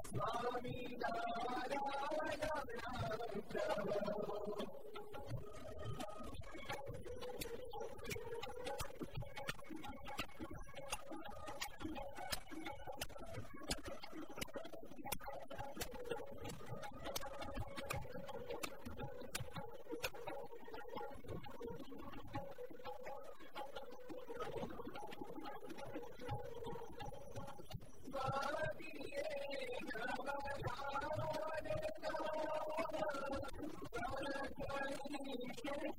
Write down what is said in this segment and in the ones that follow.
Swami Narayana Prabhu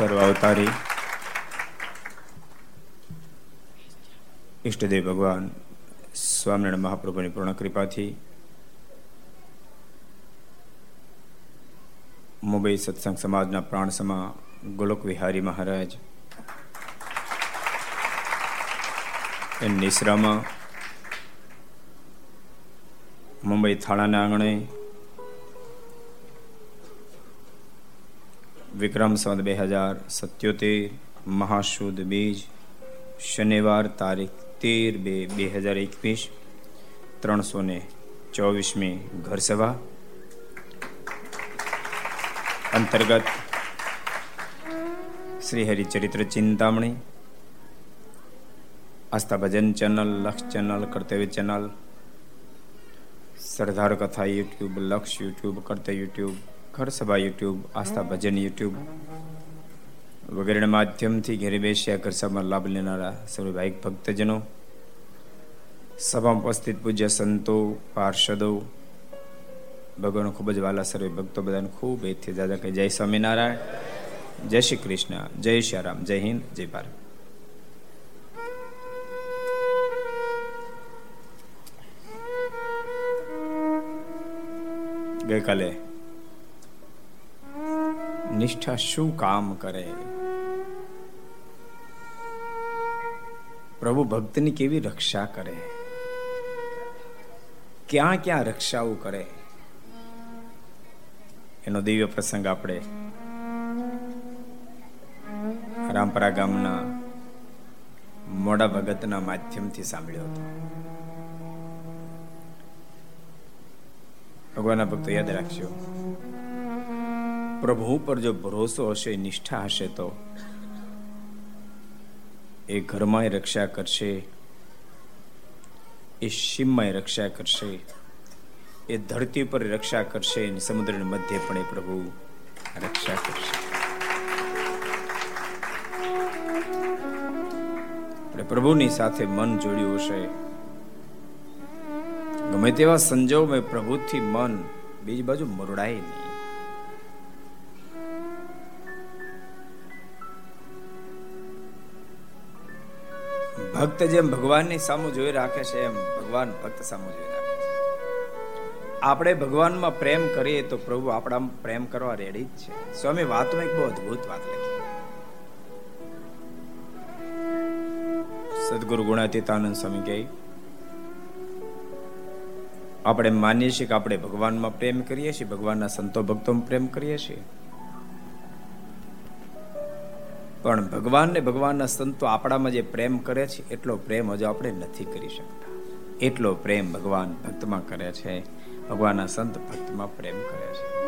સર્વ અવતારી ઈષ્ટદેવ ભગવાન સ્વામિનારાયણ મહાપ્રભુની પૂર્ણ કૃપાથી મુંબઈ સત્સંગ સમાજના પ્રાણ સમા ગોલક વિહારી મહારાજ એ નિશ્રામાં મુંબઈ થાણાના આંગણે વિક્રમ સંવત બે હજાર સત્યોતેર મહાશુદ્ધ બીજ શનિવાર તારીખ તેર બે બે હજાર એકવીસ ત્રણસો ને ચોવીસમી ઘર સભા અંતર્ગત Shri Haricharitra Chintamani Aastha Bhajan channel Laksh channel Kartavya channel Sardar Katha YouTube Laksh YouTube કર્તવ્ય યુટ્યુબ ઘર સભા યુટ્યુબ, આસ્થા ભજન યુટ્યુબ વગેરેના માધ્યમથી ઘેરે બેસ્યા ઘર સભામાં લાભ લેનારા સર્વ ભાઈક ભક્તજનો. સભામાં ઉપસ્થિત પૂજ્ય સંતો, પાર્ષદો ભગવાન ખૂબ જ વાલા સર્વે ભક્તો બધાને ખૂબ એથી દાદા કહે, જય સ્વામિનારાયણ, જય શ્રી કૃષ્ણ, જય શ્રી રામ, જય હિન્દ, જય ભારત. ગઈકાલે નિષ્ઠા શું કામ કરે? પ્રભુ ભક્તની કેવી રક્ષા કરે? ક્યાં ક્યાં રક્ષાઓ કરે? એનો દિવ્ય પ્રસંગ આપણે રામપરા ગામના મોડા ભગતના માધ્યમથી સાંભળ્યો હતો. ભગવાનના ભક્તો યાદ રાખજો. પ્રભુ પર જો ભરોસો હશે, નિષ્ઠા હશે, તો એ ઘરમાં રક્ષા કરશે, એ શિવમાં રક્ષા કરશે, એ ધરતી પર રક્ષા કરશે અને સમુદ્રની મધ્ય પણ એ પ્રભુ રક્ષા કરશે. પ્રભુની સાથે મન જોડ્યું હશે. ગમે તેવા સંજોગમાં પ્રભુથી મન બીજી બાજુ મરડાય નહીં. ભક્ત જેમ ભગવાનની સામું જોઈ રાખે છે, એમ ભગવાન ભક્ત સામું જોઈ રાખે છે. આપણે ભગવાનમાં પ્રેમ કરીએ તો પ્રભુ આપણા પ્રેમ કરવા રેડી જ છે. સ્વામી, વાતમાં એક બહુ અદભુત વાત લખી. સદગુરુ ગુણાતીતાનંદ સ્વામી કહે, આપણે માનીએ છીએ કે આપણે ભગવાનમાં પ્રેમ કરીએ છીએ, ભગવાનના સંતો ભક્તોમાં પ્રેમ કરીએ છીએ. પણ ભગવાન ને ભગવાનના સંતો આપણામાં જે પ્રેમ કરે છે, એટલો પ્રેમ હજુ આપણે નથી કરી શકતા. એટલો પ્રેમ ભગવાન ભક્તમાં કરે છે, ભગવાનના સંત ભક્તમાં પ્રેમ કરે છે.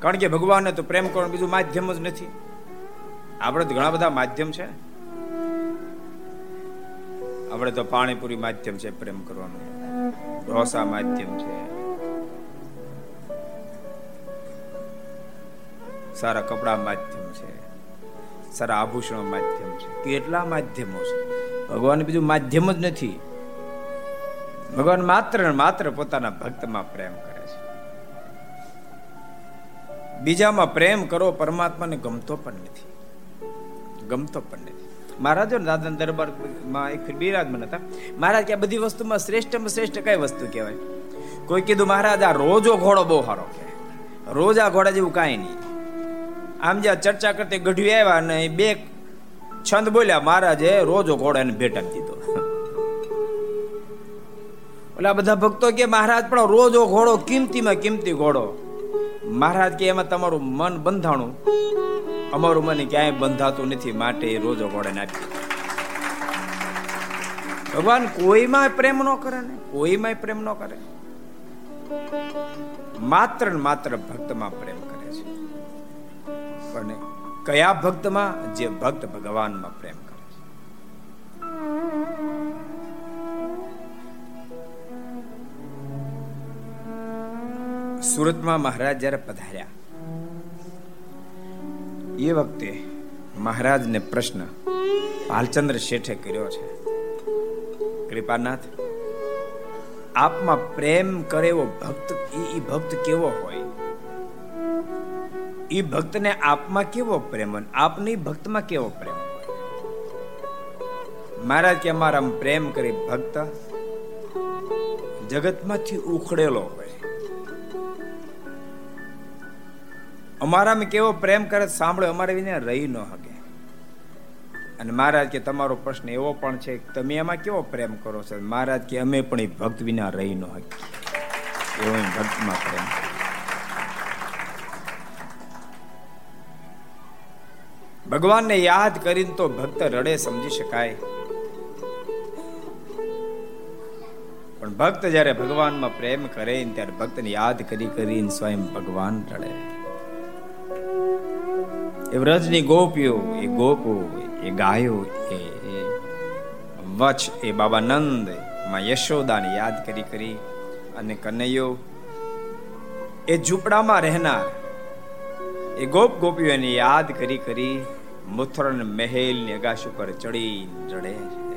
કારણ કે ભગવાનને તો પ્રેમ કરવાનું બીજું માધ્યમ જ નથી. આપણે તો ઘણા બધા માધ્યમ છે. આપણે તો પાણીપુરી માધ્યમ છે, પ્રેમ કરવાનું. ઢોસા માધ્યમ છે. સારા કપડા માધ્યમ છે. સારા આભૂષણો માધ્યમ છે. કેટલા માધ્યમો છે? ભગવાન બીજું માધ્યમ જ નથી. ભગવાન માત્ર માત્ર પોતાના ભક્તમાં પ્રેમ કરે છે. બીજામાં પ્રેમ કરો પરમાત્માને ગમતો પણ નથી. ગમતો પણ નથી. મહારાજો દાદા દરબારમાં એક બિરાજમાન હતા. મહારાજ કે બધી વસ્તુમાં શ્રેષ્ઠમાં શ્રેષ્ઠ કઈ વસ્તુ કહેવાય? કોઈ કીધું, મહારાજ, આ રોજો ઘોડો બહુ સારો કે રોજ આ ઘોડા જેવું કાંઈ નહીં. આમ જ્યાં ચર્ચા કરતી ગઢવી આવ્યા ને બે છંદ બોલ્યા, મહારાજે, રોજો ઘોડાને ભેટ આપી દીધો. ઓલા બધા ભક્તો કે, મહારાજ, પણ રોજો ઘોડો કિંમતીમાં કિંમતી ઘોડો. મહારાજ કે, એમાં તમારું મન બંધાણું. અમારું મન ક્યાંય બંધાતું નથી, માટે રોજો ઘોડાને આપી ભગવાન કોઈમાં પ્રેમ ન કરે ને કોઈમાં પ્રેમ ન કરે. માત્ર ને માત્ર ભક્તમાં પ્રેમ. પણ કયા ભક્તમાં જે ભક્ત ભગવાનમાં પ્રેમ કરે છે. સુરતમાં મહારાજ જ્યારે પધાર્યા, એ વખતે મહારાજને પ્રશ્ન ભાલચંદ્ર શેઠે કર્યો છે, કૃપાનાથ, આપમાં પ્રેમ કરે એવો ભક્ત એ ભક્ત કેવો હોય? એ ભક્તને આપમાં કેવો પ્રેમ આપની ભક્તમાં કેવો પ્રેમ મહારાજ કે અમારા પ્રેમ કરી ભક્ત જગતમાંથી ઉખડેલો હોય. અમારામાં કેવો પ્રેમ કરે સાંભળો, અમારે વિના રહી ન હકે. અને મહારાજ કે તમારો પ્રશ્ન એવો પણ છે કે તમે એમાં કેવો પ્રેમ કરો છો? મહારાજ કે અમે પણ એ ભક્ત વિના રહી ન હકીએ એવો ભક્તમાં પ્રેમ ભગવાનને યાદ કરીને તો ભક્ત રડે સમજી શકાય. પણ ભક્ત જ્યારે ભગવાનમાં પ્રેમ કરે ત્યારે ભક્તને યાદ કરી કરીને સ્વયં ભગવાન રડે. એ વ્રજની ગોપીઓ, એ ગોપો, એ ગાયો, એ વચ, એ બાબા નંદમાં યશોદાને યાદ કરી કરી અને કનૈયો, એ ઝૂંપડામાં રહેનાર, એ ગોપ ગોપીઓને યાદ કરી કરી મથુરા મહેલની અગાશ ઉપર ચડી રડે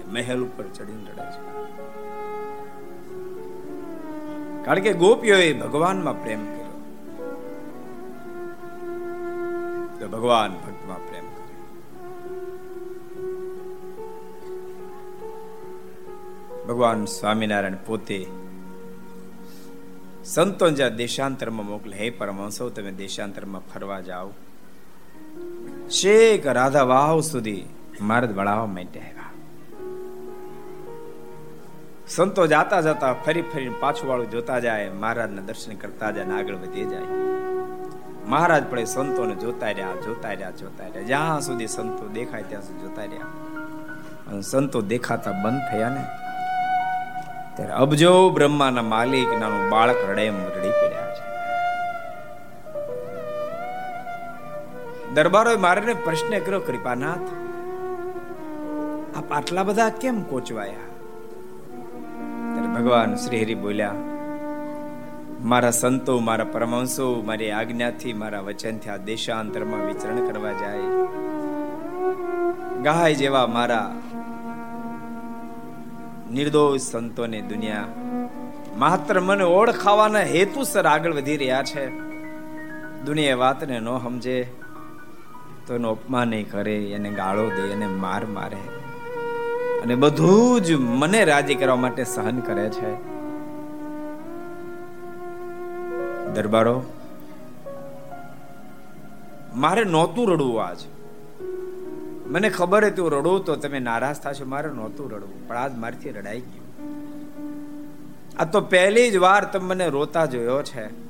મહેલ ઉપર ચડીને રડે છે. કારણ કે ગોપીઓએ ભગવાનમાં પ્રેમ કર્યો. તો ભગવાન ભક્તમાં પ્રેમ કરે ભગવાન સ્વામિનારાયણ પોતે સંતો જ્યાં દેશાંતરમાં મોકલે, હે પરમહંસો, તમે દેશાંતરમાં ફરવા જાઓ. શેક રાધા વાવ સુધી માર્ગ વળાવવા માટે આવ્યા સંતો જાતા જતા ફરી ફરી પાછું વાળું જોતા જાય, મહારાજના દર્શન કરતા જાય આગળ વધી જાય. મહારાજ પડે સંતોને જોતા રહ્યા જોતા રહ્યા જોતા રહ્યા. જ્યાં સુધી સંતો દેખાય ત્યાં સુધી જોતા રહ્યા. અને સંતો દેખાતા બંધ થયા ને, ત્યારે અબજો બ્રહ્માના માલિક નાનું બાળક રડે રડી પડ્યા છે. દરબારોએ મારે પ્રશ્ન કર્યો, કૃપાનાથ, આપ આટલા બધા કેમ કોચવાયા? ભગવાન શ્રી હરિ બોલ્યા, મારા સંતો, મારા પરમહંસો, મારી આજ્ઞાથી, મારા વચનથી આ દેશાંતરમાં વિચરણ કરવા જાય. ગાય જેવા મારા નિર્દોષ સંતોને દુનિયા માત્ર મને ઓળખાવાના હેતુસર આગળ વધી રહ્યા છે. દુનિયા વાતને ન સમજે. તો એનો અપમાન કરે, એને ગાળો દે, એને માર મારે. અને બધું જ મને રાજી કરવા માટે સહન કરે છે. દરબારો, મારે નહોતું રડવું આજ. મને ખબર હતી હું રડું તો તમે નારાજ થશો, મારે નહોતું રડવું, પણ આજ મારથી રડાઈ ગયું. આ તો પહેલી જ વાર તમે મને રોતા જોયો છે.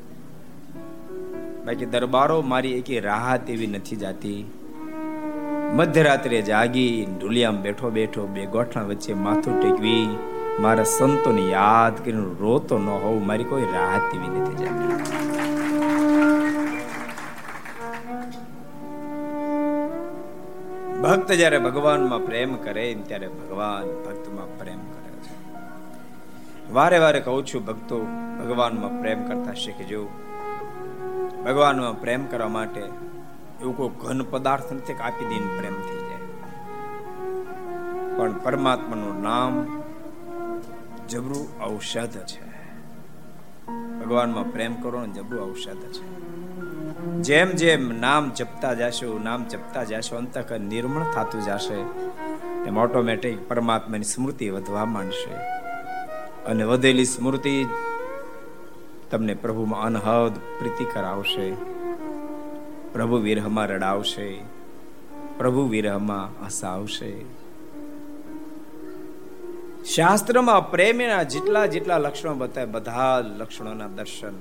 બાકી દરબારો મારી એકી રાહત એવી નથી જાતી. મધ્યરાત્રે જાગી, ઢુલિયામાં બેઠો બેઠો, બે ગોઠણ વચ્ચે માથું ટેકવી, મારા સંતોને યાદ કરીને રોતો ન હોવું મારી કોઈ રાહત એવી નથી જાતી. ભક્ત જ્યારે ભગવાનમાં પ્રેમ કરે, ત્યારે ભગવાન ભક્તમાં પ્રેમ કરે છે. વારે વારે કહું છું, ભક્તો, ભગવાનમાં પ્રેમ કરતા શીખજો. ભગવાનમાં પ્રેમ કરવા માટે એવું કોઈ ઘન પદાર્થ નથી કે આપી દઈને પ્રેમ થઈ જાય. પણ પરમાત્માનું નામ જબરું ઔષધ છે. ભગવાનમાં પ્રેમ કરો ને જબરું ઔષધ છે. જેમ જેમ નામ જપતા જશો, નામ જપતા જશો અંતક નિર્મળ થતું જશે એમ ઓટોમેટિક પરમાત્માની સ્મૃતિ વધવા માંડશે. અને વધેલી સ્મૃતિ તમને પ્રભુમાં અનહદ પ્રીતિ કરાવશે પ્રભુ વિરહમાં રડાવશે. પ્રભુ વિરહમાં હસાવશે. શાસ્ત્રમાં પ્રેમના જેટલા જેટલા લક્ષણો બતાવે બધા લક્ષણોના દર્શન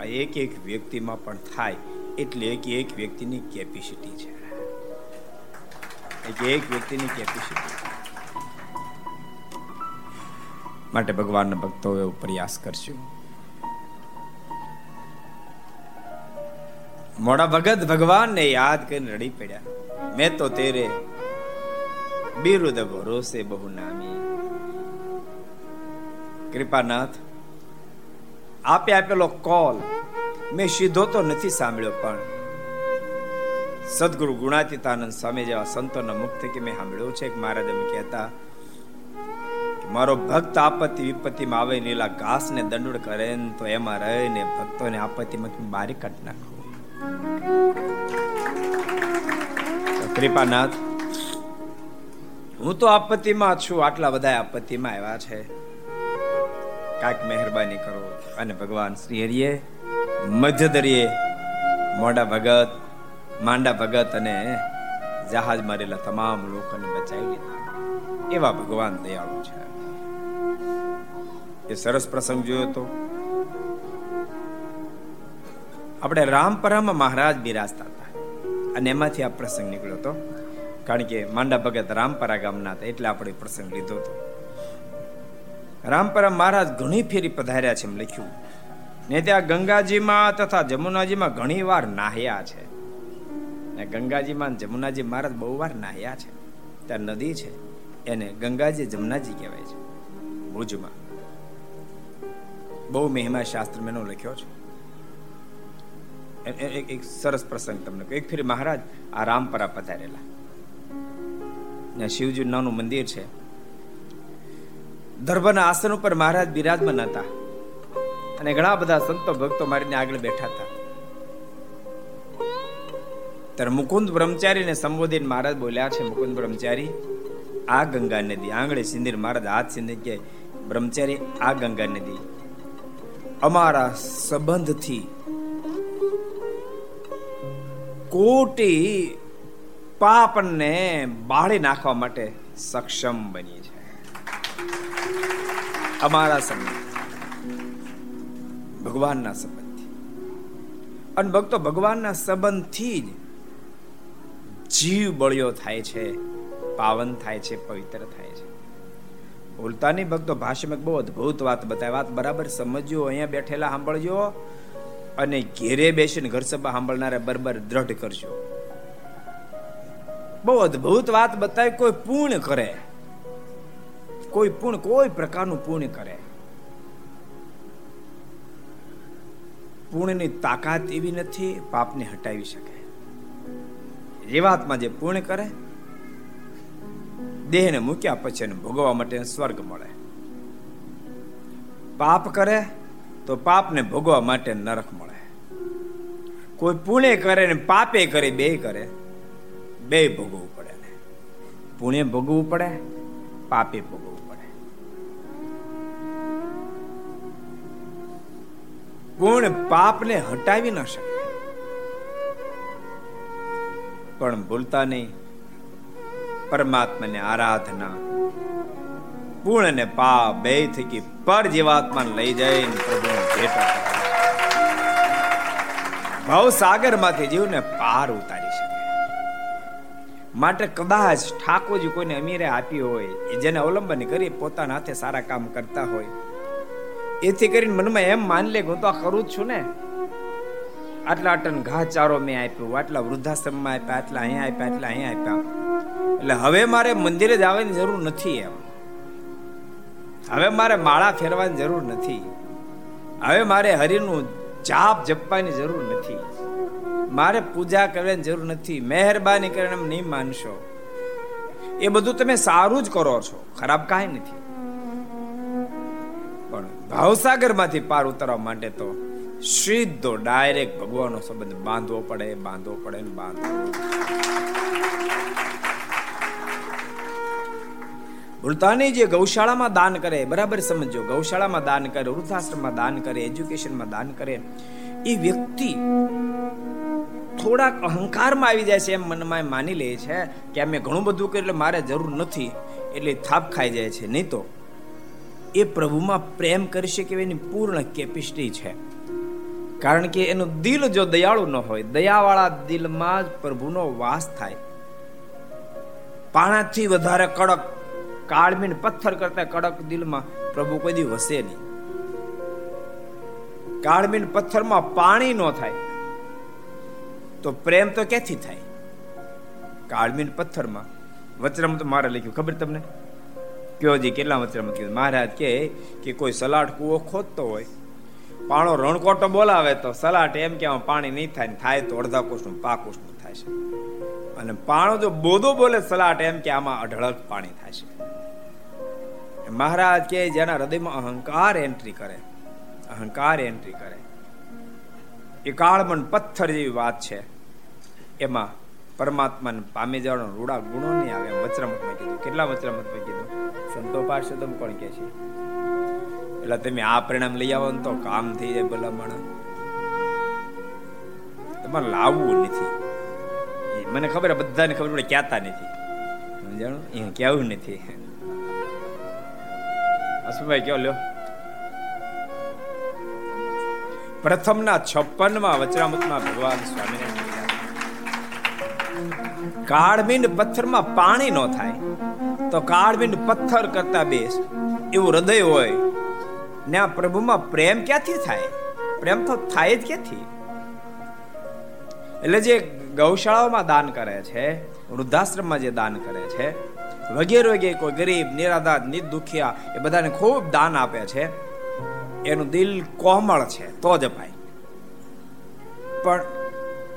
આ એક એક વ્યક્તિમાં પણ થાય. એટલે એક એક વ્યક્તિની કેપેસિટી છે. એક એક વ્યક્તિની કેપેસિટી માટે ભગવાનના ભક્તો એવો પ્રયાસ કરશું. મોડા ભગત ભગવાનને યાદ કરીને રડી પડ્યા. મેં તો તેરે બિરુદ ભરોસે બહુ નામી. કૃપાનાથ, આપે આપેલો કોલ મેં સીધો તો નથી સાંભળ્યો, પણ સદગુરુ ગુણાતીતાનંદ સ્વામી જેવા સંતોના મુખ કે મેં સાંભળ્યું છે કે મહારાજ એમ કહેતા મારો ભક્ત આપત્તિ વિપત્તિમાં આવે નીલા ઘાસને દંડુડ કરે તો એમાં રહીને ભક્તોને આપત્તિમાંથી બારી કાઢી નાખો. કૃપાનાથ, હું તો આપત્તિમાં છું, આટલા બધા આપત્તિમાં આવ્યા છે. કાંઈક મહેરબાની કરો અને ભગવાન શ્રી હરિએ મધ્યદરીએ મોડા ભગત, માંડા ભગત અને જહાજ મારેલા તમામ લોકોને બચાવી લીધા. એવા ભગવાન દયાળુ છે. એ સરસ પ્રસંગ જોયો તો આપણે રામપરામાં મહારાજ બિરાજતા હતા. અને એમાંથી આ પ્રસંગ નીકળ્યો હતો. કારણ કે માંડા ભગત રામપરા ગામના હતા, એટલે આપણે પ્રસંગ લીધો હતો. રામપરા મહારાજ ઘણી ફેરી પધાર્યા છે એમ લખ્યું. ને ત્યાં ગંગાજીમાં તથા જમુનાજીમાં ઘણી વાર નાહ્યા છે. ને ગંગાજીમાં જમુનાજી મહારાજ બહુ વાર નાહ્યા છે. ત્યાં નદી છે. એને ગંગાજી જમુનાજી કહેવાય છે. ભુજમાં. બહુ મહિમા શાસ્ત્ર મેનો લખ્યો છે. એક સરસ પ્રસંગ તમને એક ફેરી મહારાજ આ રામપરા પધારેલા. શિવજી નાનું મંદિર છે. દર્ભના આસન ઉપર મહારાજ બિરાજમાન હતા. અને ઘણા બધા સંતો ભક્તો મારીને આગળ બેઠા હતા. ત્યારે મુકુંદ બ્રહ્મચારીને સંબોધીને મહારાજ બોલ્યા છે, મુકુંદ બ્રહ્મચારી, આ ગંગા નદી, આંગળે સિંદીર મહારાજ હાથ સિંદીર કે, બ્રહ્મચારી, આ ગંગા નદી. અમારા સંબંધથી કોટી પાપને બાળી નાખવા માટે સક્ષમ બની છે. અમારા સંબંધ. ભગવાનના સંબંધથી અને ભક્તો ભગવાનના સંબંધથી જ જીવ બળ્યો થાય છે, પાવન થાય છે, પવિત્ર થાય છે. ભૂલતા નહીં ભક્તો ભાષ્યમાં બહુ અદભુત વાત બતાવી, વાત બરાબર સમજ્યો અહીંયા બેઠેલા સાંભળજો. અને ઘેરે બેસીને ઘર સભા સાંભળનારા બરબર દ્રઢ કરજો. બહુ અદભુત વાત બતાવી કોઈ પૂર્ણ કરે. કોઈ પૂર્ણ, કોઈ પ્રકારનું પૂર્ણ કરે. પૂર્ણની તાકાત એવી નથી, પાપને હટાવી શકે. જીવાત્મા જે પૂર્ણ કરે, દેહને મૂક્યા પછી ભોગવવા માટે સ્વર્ગ મળે. પાપ કરે તો પાપને ભોગવા માટે નરક મળે. કોઈ પુણ્ય કરે ને પાપે કરે, બે કરે, બે ભોગવવું પડે ને પુણ્ય ભોગવવું પડે, પાપે ભોગવવું પડે. પૂર્ણ પાપને હટાવી ન શકે. પણ ભૂલતા નહીં. પરમાત્માને આરાધના. પૂર્ણ ને પાપ, બે થકી પર જીવાત્મા લઈ જઈને પ્રભુ ભેટ ભાવ સાગરમાંથી જીવને પાર ઉતારી શકે. માટે કદાચ ઠાકોરજી કોઈને અમીરે આપી હોય જેને અવલંબન કરી પોતાના હાથે સારા કામ કરતા હોય. એથી કરીને મનમાં એમ માન લે હું તો આ કરું જ છું ને. આટલા ટન ઘા ચારો મેં આપ્યું, આટલા વૃદ્ધાશ્રમમાં આપ્યા, આટલા અહીંયા આપ્યા, આટલા અહીંયા આપ્યા. એટલે હવે મારે મંદિરે જ આવવાની જરૂર નથી એમ. હવે મારે માળા ફેરવાની જરૂર નથી. હવે મારે હરિનું જાપ જપવાની જરૂર નથી. મારે પૂજા કરવાની જરૂર નથી. મહેરબાની કરીને એમ નહીં માનશો. એ બધું તમે સારું જ કરો છો. ખરાબ કાંઈ નથી. પણ ભાવસાગરમાંથી પાર ઉતરવા માટે તો સીધો ડાયરેક્ટ ભગવાનનો સંબંધ બાંધવો પડે બાંધવો પડે ને બાંધવો ભૂલતાની જે ગૌશાળામાં દાન કરે, બરાબર સમજો ગૌશાળામાં દાન કરે, વૃદ્ધાશ્રમમાં દાન કરે, એજ્યુકેશનમાં દાન કરે, એ વ્યક્તિ થોડાક અહંકારમાં આવી જાય છે એમ મનમાં માની લે છે કે અમે ઘણું બધું કર્યું, એટલે મારે જરૂર નથી, એટલે થાપ ખાઈ જાય છે. નહીં તો એ પ્રભુમાં પ્રેમ કરી શકે એની પૂર્ણ કેપેસિટી છે. કારણ કે એનું દિલ જો દયાળુ ન હોય, દયાવાળા દિલમાં જ પ્રભુનો વાસ થાય. પાણાથી વધારે કડક કાળમીન પથ્થર કરતા કડક દિલમાં પ્રભુ કોઈ દી વસે નહીં. કાળમીન પથ્થરમાં પાણી ન થાય, તો પ્રેમ તો ક્યાંથી થાય? કાળમીન પથ્થરમાં. વચરામાં તો મારે લખ્યું, ખબર તમને? કયો જી કેટલા વચરામાં કીધું? મહારાજ કે કે કોઈ સલાડ કૂવો ખોદતો હોય, પાણો રણકોટો બોલાવે તો સલાટ એમ કે પાણી નહીં થાય થાય તો અડધા કોષનું પાક થાય છે. અને પાણો જો બોધો બોલે સલાટ એમ કે આમાં અઢળક પાણી થાય છે. મહારાજ કે જેના હૃદયમાં અહંકાર એન્ટ્રી કરે, અહંકાર એન્ટ્રી કરે. એ કાળમન પથ્થર જેવી વાત છે. એમાં પરમાત્માને પામી જવાનો રૂડા ગુણો નહીં આવે વચરામતમાં કીધું. કેટલા વચરામતમાં કીધું? સંતો પાસે તમે કોણ કહે છે? એટલે તમે આ પરિણામ લઈ આવો તો કામ થઈ જાય ભલામણ. તમારે લાવવું નથી. મને ખબર બધાને ખબર પડે, કહેતા નથી. સમજાણું? એ કેવું નથી. અશુભાઈ કયો લ્યો? પ્રથમના છપ્પનમાં વચરામૃતમાં ભગવાન સ્વામિનારાયણ. કાળબિંડ પથ્થરમાં પાણી ન થાય, તો કાળબિંડ પથ્થર કરતા બેસ. એવું હૃદય હોય ને આ પ્રભુમાં પ્રેમ ક્યાંથી થાય? પ્રેમ તો થાય જ ક્યાંથી? એટલે જે ગૌશાળાઓમાં દાન કરે છે, વૃદ્ધાશ્રમમાં જે દાન કરે છે વગેરે વગેરે કોઈ ગરીબ, નિરાધાર નિત એ બધાને ખૂબ દાન આપે છે. એનું દિલ કોમળ છે, તો જ અપાય પણ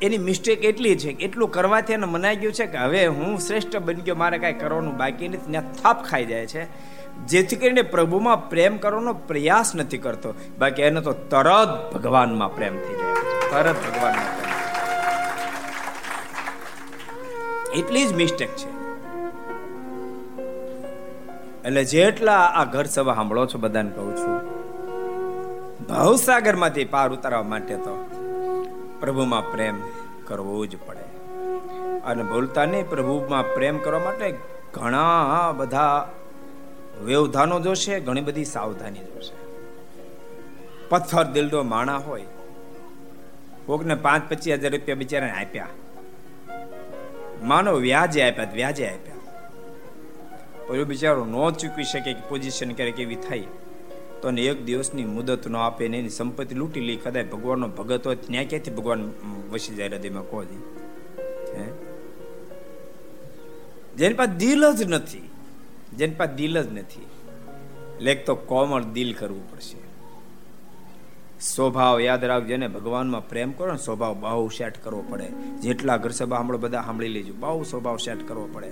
એની મિસ્ટેક એટલી છે કે એટલું કરવાથી એને મનાઈ ગયું છે કે હવે હું શ્રેષ્ઠ બની ગયો, મારે કાંઈ કરવાનું બાકી નથી, ત્યાં થાપ ખાઈ જાય છે. જેથી કરીને પ્રભુમાં પ્રેમ કરવાનો પ્રયાસ નથી કરતો. બાકી એને તો તરત ભગવાનમાં પ્રેમ થઈ જાય. તરત ભગવાનમાં પ્રેમ. એટલી જ મિસ્ટેક છે. એટલે જેટલા આ ઘર સભા સાંભળો છો, બધાને કહું છું, ભાવસાગરમાંથી પાર ઉતારવા માટે તો પ્રભુમાં પ્રેમ કરવો જ પડે. અને ભૂલતા નહીં, પ્રભુમાં પ્રેમ કરવા માટે ઘણા બધા વ્યવધાનો જોશે, ઘણી બધી સાવધાની જોશે. પથ્થર દિલનો માણા હોય, કોકને પાંચ પચીસ હજાર રૂપિયા બિચારાને આપ્યા. માનો વ્યાજે આપ્યા વ્યાજે આપ્યા. પછી બિચારો ન ચૂકવી શકે કે પોઝિશન ક્યારેક એવી થાય, તો એક દિવસની મુદત ન આપે ને એની સંપત્તિ લૂંટી લઈ કદાચ ભગવાનનો ભગત હોય ત્યાં ક્યાંથી ભગવાન વસી જાય હૃદયમાં? કહો હે? જેની પાસે દિલ જ નથી, જેની પાસે દિલ જ નથી લેખ તો કોમળ દિલ કરવું પડશે. સ્વભાવ યાદ રાખજો ને, ભગવાનમાં પ્રેમ કરો ને, સ્વભાવ બહુ સેટ કરવો પડે. જેટલા ઘર સભા સાંભળો, બધા સાંભળી લેજો. બહુ સ્વભાવ સેટ કરવો પડે.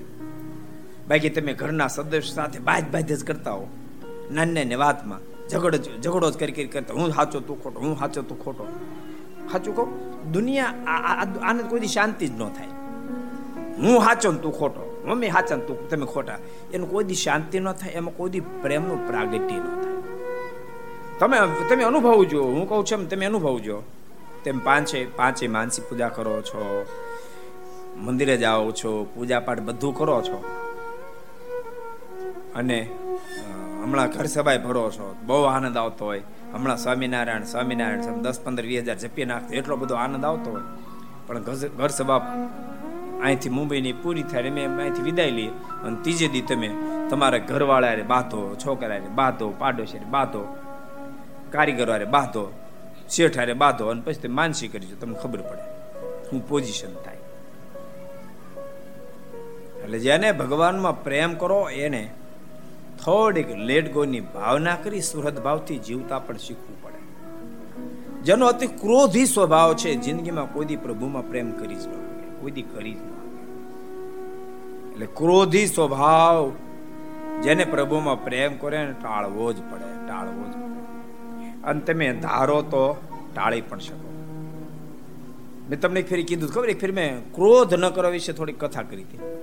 બાકી તમે ઘરના સદસ્ય સાથે બાજ બાજ જ કરતા હો. નાની ને વાતમાં ઝઘડો ઝઘડો જ કરી કરી કરતા હું. સાચો તું ખોટો? હું સાચો તું ખોટો? સાચું કહું? દુનિયા આને કોઈ શાંતિ જ ન થાય. હું સાચો ને તું ખોટો? મમ્મી સાચા તું તમે ખોટા. એનું કોઈ દી શાંતિ ન થાય, એમાં કોઈ દી પ્રેમનું પ્રાગટ્ય ન થાય. તમે તમે અનુભવજો. હું કહું છું એમ, તમે અનુભવજો. તેમ પાંચે પાંચે માનસી પૂજા કરો છો. મંદિરે જાઓ છો પૂજા પાઠ બધું કરો છો. અને હમણાં ઘર સભાએ ભરો છો, બહુ આનંદ આવતો હોય. હમણાં સ્વામિનારાયણ સ્વામિનારાયણ દસ પંદર વીસ હજાર જપી નાખતો એટલો બધો આનંદ આવતો હોય. પણ ઘર સભા અહીંથી મુંબઈની પૂરી થાય મેં અહીંથી વિદાય લઈએ. અને ત્રીજે દી તમે તમારા ઘરવાળા બાંધો છોકરા બાંધો પાડોશી બાંધો કારીગરો હારે બાંધો શેઠ હારે બાંધો, અને પછી માનસી કરજો તમને ખબર પડે. હું પોઝિશન થાય. એટલે જેને ભગવાનમાં પ્રેમ કરો, એને થોડીક લેટ ગોની ભાવના કરી સુહૃદ ભાવથી જીવતા પણ શીખવું પડે. જેનો અતિ ક્રોધી સ્વભાવ છે, જિંદગીમાં કોઈ દી પ્રભુમાં પ્રેમ કરી જ ન કોઈ દી કરી જ ન એટલે ક્રોધી સ્વભાવ, જેને પ્રભુમાં પ્રેમ કરે ને ટાળવો જ પડે, ટાળવો જ પડે. અને તમે ધારો તો ટાળી પણ શકો. મેં તમને એક ફેરી કીધું, ખબર એક ફેરી મેં ક્રોધ ન કરવા વિશે થોડી કથા કરી હતી.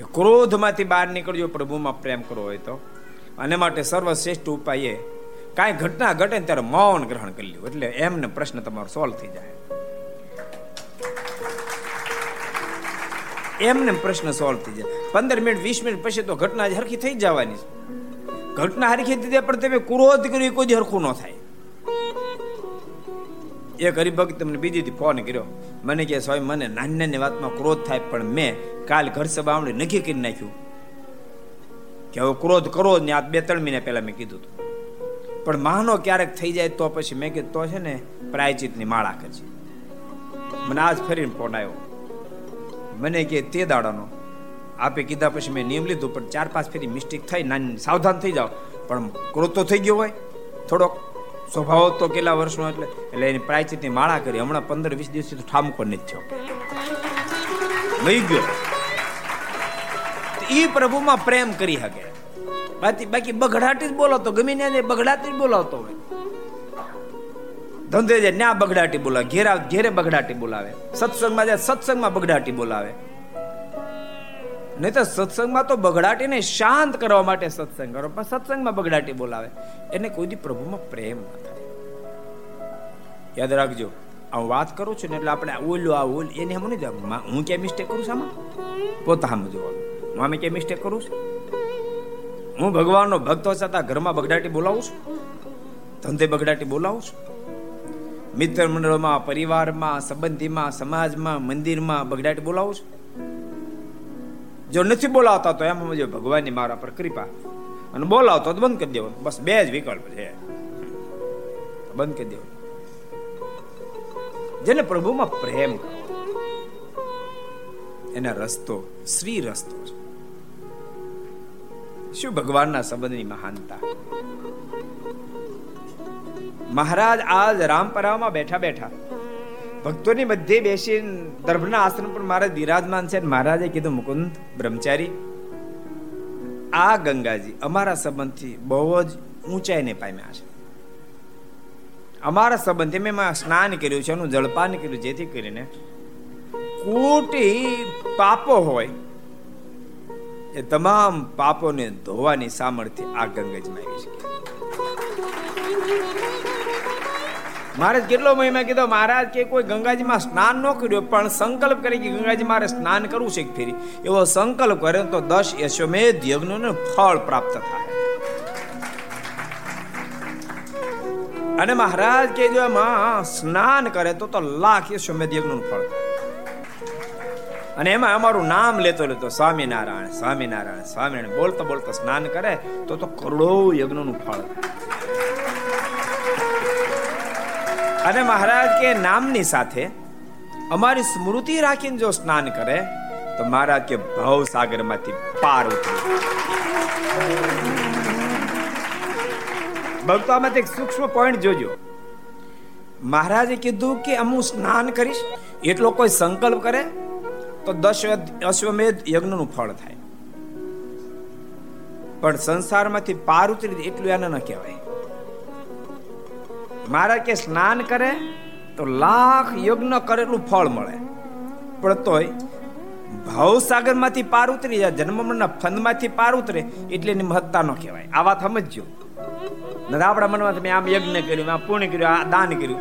કે ક્રોધમાંથી બહાર નીકળજો, પ્રભુમાં પ્રેમ કરવો હોય તો. અને માટે સર્વશ્રેષ્ઠ ઉપાય એ, કાંઈ ઘટના ઘટે ને ત્યારે મૌન ગ્રહણ કરી લ્યું. એટલે એમને પ્રશ્ન તમારો સોલ્વ થઈ જાય. એમને પ્રશ્ન સોલ્વ થઈ જાય. પંદર મિનિટ, વીસ મિનિટ પછી તો ઘટના હરખી થઈ જવાની છે. ઘટના હરખી થઈ જાય, પણ તમે ક્રોધ કર્યું કોઈ હરખું ન થાય. એક હરિભક્ત તમને બીજી ફોન કર્યો. મને કહે, સ્વામી, મને નાની નાની વાતમાં ક્રોધ થાય, પણ મેં કાલ ઘર સભામણી નક્કી કરી નાખ્યું. કે હવે ક્રોધ કરો ને આ બે ત્રણ મહિના પહેલા મેં કીધું હતું. પણ માનો ક્યારેક થઈ જાય તો પછી મેં કીધું, તો છે ને પ્રાયચિતની માળા કરજે મને આજ ફરીને ફોન આવ્યો. મને કે તે દાડાનો. આપે કીધા પછી મેં નિયમ લીધું, પણ ચાર પાંચ ફેરી મિસ્ટેક થઈ નાની સાવધાન થઈ જાઓ. પણ ક્રોધ તો થઈ ગયો હોય, થોડોક. સ્વભાવ તો કેટલા વર્ષનો એટલે એટલે એની પ્રાયચિતની માળા કરી. હમણાં પંદર વીસ દિવસથી તો ઠામકો નથી થયો. વહી ગયો. એ પ્રભુમાં પ્રેમ કરી શકે. બાકી બાકી બગડાટી જ બોલાવતો, ગમે ત્યાં બગડાટી જ બોલાવતો હોય. ધંધે જાય, ન્યા બગડાટી બોલાવે. ઘેરા ઘેરે બગડાટી બોલાવે. સત્સંગમાં જાય, સત્સંગમાં બગડાટી બોલાવે. નહીં તો સત્સંગમાં તો બગડાટીને શાંત કરવા માટે સત્સંગ કરો, પણ સત્સંગમાં બગડાટી બોલાવે. એને કોઈ દી પ્રભુમાં પ્રેમ ન થાય. યાદ રાખજો હું વાત કરું છું ને એટલે આપણે ઓલું, આ ઓલ, એને હમ નહીં હું ક્યાં મિસ્ટેક કરું છું આમાં? પોતા હમ જોવાનું. હું આમે ક્યાં મિસ્ટેક કરું છું? હું ભગવાનનો ભક્તો છતાં ઘરમાં બગડાટી બોલાવું છું. ધંધે બગડાટી બોલાવું છું. મિત્ર મંડળમાં પરિવારમાં, સંબંધીમાં, સમાજમાં, મંદિરમાં બગડાટી બોલાવું છું. જો નથી બોલાવતા તો એમ સમજો ભગવાનની મારા પર કૃપા. અને બોલાવતો તો બંધ કરી દેવો બસ બે જ વિકલ્પ છે. બંધ કરી દેવો જેને પ્રભુમાં પ્રેમ એના રસ્તો, શ્રી રસ્તો છે. શું ભગવાનના સંબંધની મહાનતા? મહારાજ આજ રામપરામાં બેઠા બેઠા ભક્તોની મધ્ય બેસી દર્ભના આશ્રમ પર મહારાજ વિરાજમાન છે મહારાજે કીધું, મુકુંદ, બ્રહ્મચારી, આ ગંગાજી અમારા સંબંધથી બહુ જ ઊંચાઈને પામ્યા છે. અમારા સંબંધે મેં સ્નાન કર્યું છે, એનું જળપાન કર્યું, જેથી કરીને કોટી પાપો હોય એ તમામ પાપોને ધોવાની સામર્થ્ય આ ગંગાજમાં આવી શકે. મહારાજ કેટલો મહિમા કીધો, મહારાજ, કે કોઈ ગંગાજીમાં સ્નાન ન કર્યું, પણ સંકલ્પ કરી કે ગંગાજી મારે સ્નાન કરવું છે ફેરી. એવો સંકલ્પ કરે તો દસ યશોમેધ યજ્ઞ ફળ પ્રાપ્ત થાય. અને મહારાજ કે જો એમાં સ્નાન કરે તો તો લાખ યશોમેધ યજ્ઞનું ફળ અને એમાં અમારું નામ લેતો લેતો સ્વામિનારાયણ સ્વામિનારાયણ સ્વામિનારાયણ બોલતો બોલતો સ્નાન કરે તો તો કરોડો યજ્ઞનું ફળ અને મહારાજ કે નામની સાથે અમારી સ્મૃતિ રાખીને જો સ્નાન કરે, તો મહારાજ કે ભવ સાગરમાંથી પાર ઉતરી. ભક્તો આમાં એક સૂક્ષ્મ પોઈન્ટ જોજો. મહારાજે કીધું કે હું સ્નાન કરીશ, એટલો કોઈ સંકલ્પ કરે, તો દશ અશ્વમેધ યજ્ઞનું ફળ થાય. પણ સંસારમાંથી પાર ઉતરી એટલું એને ન કહેવાય. મહારાજ કે સ્નાન કરે, તો લાખ યજ્ઞ કરેલું ફળ મળે. પણ તોય ભાવસાગરમાંથી પાર ઉતરી જાય જન્મના ફંદમાંથી પાર ઉતરે, એટલે એની મહત્તા ન કહેવાય. આ વાત સમજજો. આપણા મનમાં મેં આમ યજ્ઞ કર્યું, આમ પૂર્ણ કર્યું, આ દાન કર્યું.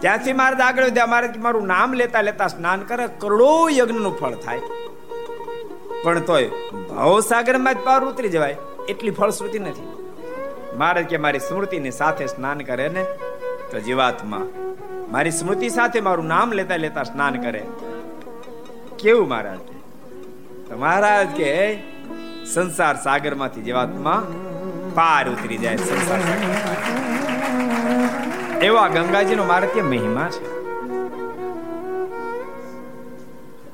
ત્યાંથી મારે આગળ વધ્યા, મારે મારું નામ લેતા લેતા સ્નાન કરે, કરોડો યજ્ઞનું ફળ થાય. પણ તોય ભાવસાગરમાં જ પાર ઉતરી જવાય, એટલી ફળશ્રુતિ નથી. મારે કે મારી સ્મૃતિની સાથે સ્નાન કરે ને, તો જીવાત્મા, મારી સ્મૃતિ સાથે મારું નામ લેતા લેતા સ્નાન કરે. કેવું મહારાજ? તો મહારાજ કે, સંસાર સાગરમાંથી જીવાત્મા પાર ઉતરી જાય સંસાર એવા ગંગાજીનો મારે કે મહિમા છે.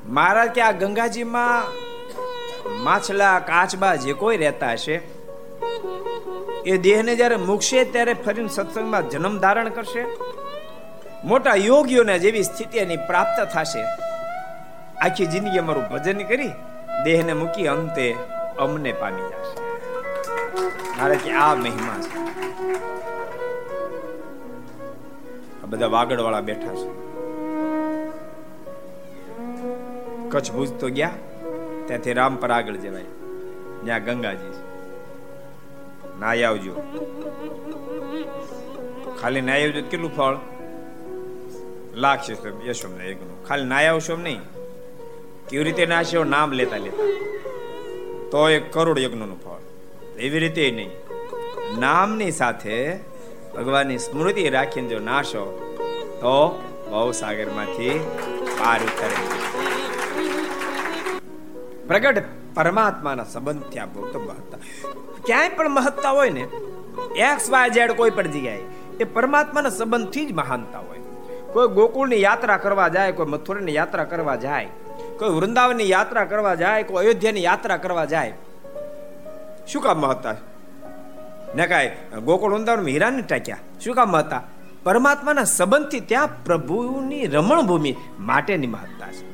મહારાજ કે આ ગંગાજીમાં માછલા, કાચબા જે કોઈ રહેતા હશે એ દેહને જ્યારે મૂકશે ત્યારે ફરીને સત્સંગમાં જન્મ ધારણ કરશે. મોટા યોગીઓને જેવી સ્થિતિ એની પ્રાપ્ત થશે. આખી જિંદગી અમારું ભજન કરી દેહને મૂકી અંતે અમને પામી જશે. મારે કે આ મહિમા છે. આ બધા વાગડ વાળા બેઠા છે. કચ્છ ભુજ તો ગયા, ત્યાંથી રામ પર આગળ જવાય. જ્યાં ગંગાજી છે. નાય આવજો. ખાલી નાય આવજો કેટલું ફળ? લાગશે યશોમ એકનું. ખાલી નાય આવશો નહીં. કેવી રીતે નાશ્યો નામ લેતા લેતા. તો એક કરોડ યજ્ઞનું ફળ. એવી રીતે નહીં. નામની સાથે ભગવાનની સ્મૃતિ રાખીને જો નાશો, તો બહુ સાગરમાંથી પાર ઉતરે. પ્રગટ પરમાત્માના સંબંધ થયા ભક્તો મહત્તા ક્યાંય પણ મહત્તા હોય ને એક્સ વાય ઝેડ કોઈ પણ જગ્યાએ, એ પરમાત્માના સંબંધથી જ મહાનતા હોય. કોઈ ગોકુળની યાત્રા કરવા જાય, કોઈ મથુરાની યાત્રા કરવા જાય, કોઈ વૃંદાવનની યાત્રા કરવા જાય, કોઈ અયોધ્યાની યાત્રા કરવા જાય, શું કામ મહત્તા? ને કાંઈ, ગોકુળ વૃંદાવન હીરાને ટાંક્યા. શું કામ મહત્તા? પરમાત્માના સંબંધથી ત્યાં પ્રભુની રમણભૂમિ માટેની મહત્તા છે.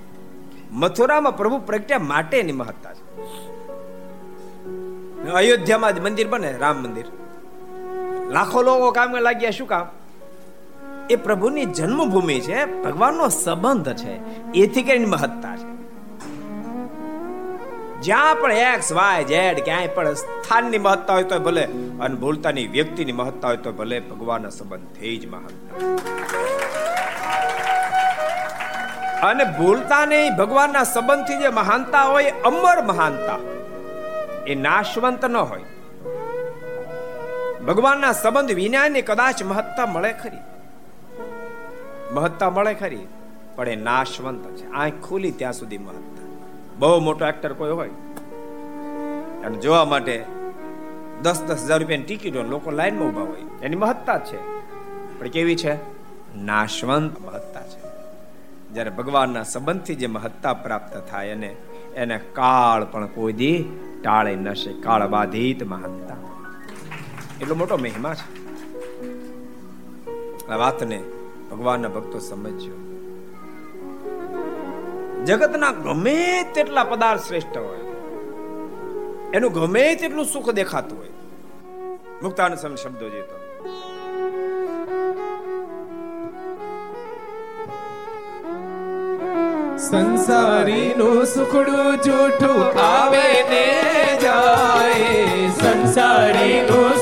મથુરામાં પ્રભુ પ્રગટ્યા માટેની મહત્તા છે. અયોધ્યામાં મંદિર બને, રામ મંદિર. લાખો લોકો કામ લાગ્યા, શું કામ? એ પ્રભુની જન્મભૂમિ છે, ભગવાનનો સંબંધ છે, એથી કરીને મહત્તા છે. જ્યાં પણ એક્સ વાય ઝેડ ક્યાંય પણ સ્થાનની મહત્તા હોય તો ભલે, અને ભૂલતાની વ્યક્તિની મહત્તા હોય તો ભલે, ભગવાનના સંબંધથી જ મહત્તા. અને ભૂલતા નહીં, ભગવાનના સંબંધથી જે મહાનતા હોય, અમર મહાનતા એ નાશવંત ન હોય. ભગવાનના સંબંધ વિનાની કદાચ મહત્તા મળે ખરી. મહત્તા મળે ખરી, પણ એ નાશવંત છે. આંખ ખુલી ત્યાં સુધી મહત્તા. બહુ મોટો એક્ટર કોઈ હોય. અને જોવા માટે દસ દસ હજાર રૂપિયાની ટિકિટ લોકો લાઈનમાં ઊભા હોય. એની મહત્તા છે. પણ કેવી છે? નાશવંત મહત્તા છે. જ્યારે ભગવાનના સંબંધથી જે મહત્તા પ્રાપ્ત થાય અને એને કાળ પણ કોઈ દી ટાળે નશે, કાળ બાધિત મહાનતા એટલો મોટો મહિમા છે. આ વાતને ભગવાનના ભક્તો સમજ્યો જગતના ગમે તેટલા પદાર્થ શ્રેષ્ઠ હોય, એનું ગમે તેટલું સુખ દેખાતું હોય મુક્તાન સમ શબ્દો જે સંસારીનું સુખડું જૂઠું આવે ને જાય. સંસારીનું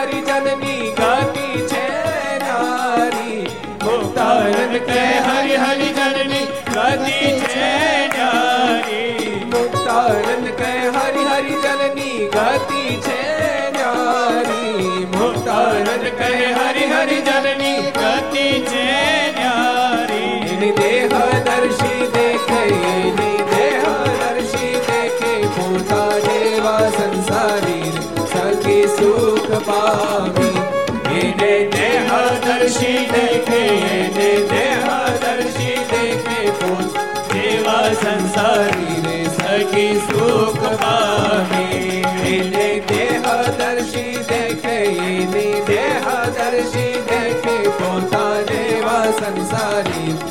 હરિ હરિ જનની ગાતી છે નારી. મુક્તાનંદ કે હરિ હરિ જનની ગાતી છે નારી. મુક્તાનંદ કે હરિ હરિ જનની ગાતી છે નારી. મુક્તાનંદ કે હરિ હરિ જનની ગતિ છે નારી. દેહ દર્શી દેખે દેહ દર્શી દેખે સંસારી સખી પામી. એને દેહ દર્શી દેખે, એને દેહ દર્શી દેખે કોણ? દેવા સંસારી રે સખી સુખ પામી. એને દેહ દર્શી દેખે, એને દેહ દર્શી દેખે પોતા દેવા સંસારી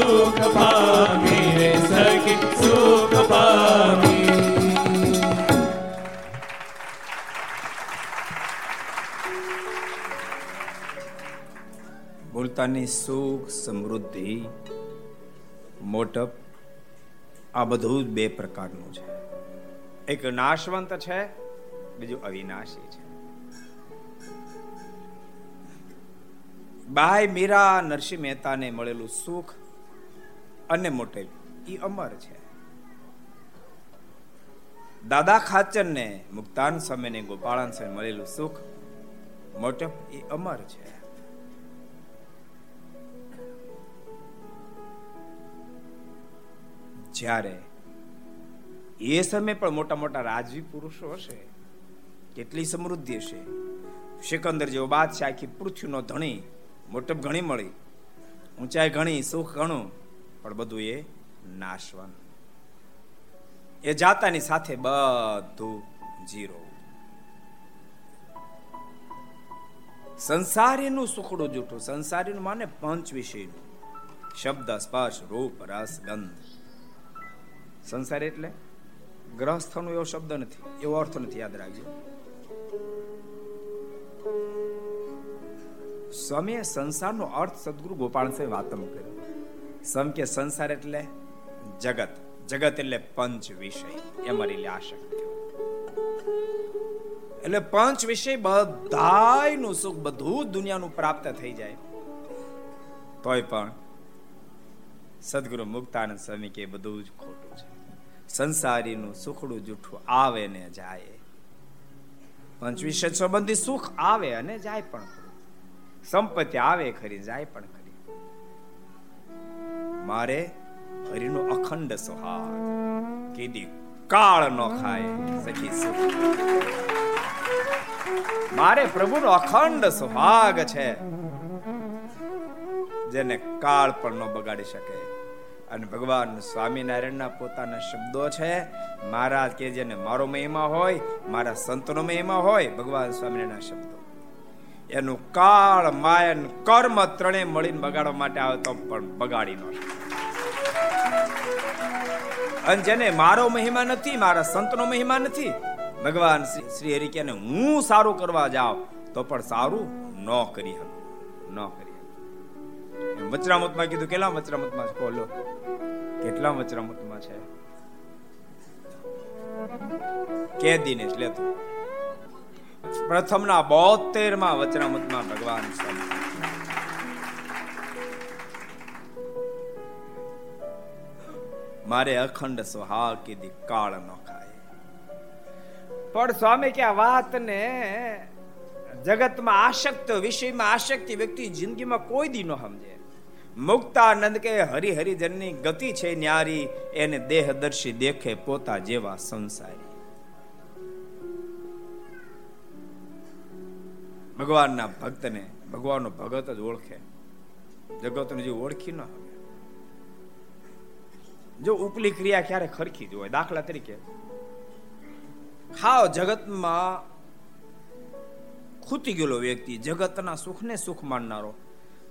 સુખ પામી રે સખી સુખ પામી. મુલતાની સુખ સમૃદ્ધિ, મોટપ, આ બધું બે પ્રકારનું છે. એક નાશવંત છે, બીજું અવિનાશી છે. બાય મીરા નરસિંહ મહેતાને મળેલું સુખ અને મોટેલ. એ અમર છે. દાદા ખાચર ને મુક્તાન સમયને ગોપાળન સમય મળેલું સુખ મોટપ એ અમર છે. જ્યારે એ સમય પણ મોટા મોટા રાજવી પુરુષો હશે, કેટલી સમૃદ્ધિ હશે. સિકંદર જેવો બાદશાહ આખી પૃથ્વીનો ધણી મોટપ ઘણી મળી. ઊંચાઈ ઘણી, સુખ ઘણું. પણ બધું એ નાશવન એ જાતાની સાથે બધું જીરો. સંસારીનું સુખડું જૂઠું, સંસારીનું માને પંચ વિષયનું. શબ્દ, સ્પર્શ, રૂપ, રસ, ગંધ. સંસાર એટલે ગ્રહસ્થનો એવો શબ્દ નથી, એવો અર્થ નથી, યાદ રાખજો. સ્વામીએ સંસારનો અર્થ સદગુરુ ગોપાલ સાહેબ વાતમ કર્યો. સમ કે સંસાર એટલે જગત. જગત એટલે પંચ વિષય. એ મારી આશક એટલે પંચ વિષય બધાયનું સુખ બધું દુનિયાનું પ્રાપ્ત થઈ જાય. તોય પણ સદગુરુ મુક્તાનંદ સ્વામી કે બધું જ ખોટું છે. સંસારીનું સુખડું જૂઠું આવે ને જાય. પંચ વિષય સંબંધી સુખ આવે અને જાય પણ સંપત્તિ આવે ખરી, જાય પણ ખરી. મારે હરિનો અખંડ સુહાગ કીધી કાળ નો ખાય, સખી સુખ મારે પ્રભુનો અખંડ સુહાગ છે, જેને કાળ પણ ન બગાડી શકે. અને ભગવાન સ્વામિનારાયણના પોતાના શબ્દો છે, મહારાજ કે જેને મારો મહિમા હોય, મારા સંતનો મહિમા હોય, ભગવાન સ્વામિનારાયણના શબ્દો. એનું કાળ માયન કર્મ ત્રણે મળીને બગાડવા માટે આવે તો પણ બગાડી ન અને જેને મારો મહિમા નથી, મારા સંતનો મહિમા નથી, ભગવાન શ્રી હરિ કે હું સારું કરવા જાઉં, તો પણ સારું ન કરી શકું, ન કરી વચરામતમાં કીધું, કેટલા વચરામતમાં છે? બોલો. કેટલા વચરામતમાં છે? કે જ લેતો. પ્રથમના બોતેરમાં વચરામતમાં ભગવાન મારે અખંડ સુહાગ કીધી, કાળ ન ખાય. પણ સ્વામી કે આ વાત ને જગતમાં આશક્ત, વિષયમાં આશક્તિ વ્યક્તિ જિંદગીમાં કોઈ દી ન સમજે. મુક્તાનંદ કે હરિહરિજનની ગતિ છે ન્યારી, એને દેહદર્શી દેખે પોતા જેવા સંસારી. ભગવાનના ભક્તને, ભગવાનનો ભગત જ ઓળખે. જગતને જે ઓળખી ન જો ઉપલી ક્રિયા ક્યારે ખરખી જ હોય, દાખલા તરીકે, ખાવ જગતમાં ખૂતી ગયેલો વ્યક્તિ જગતના સુખને સુખ માનનારો,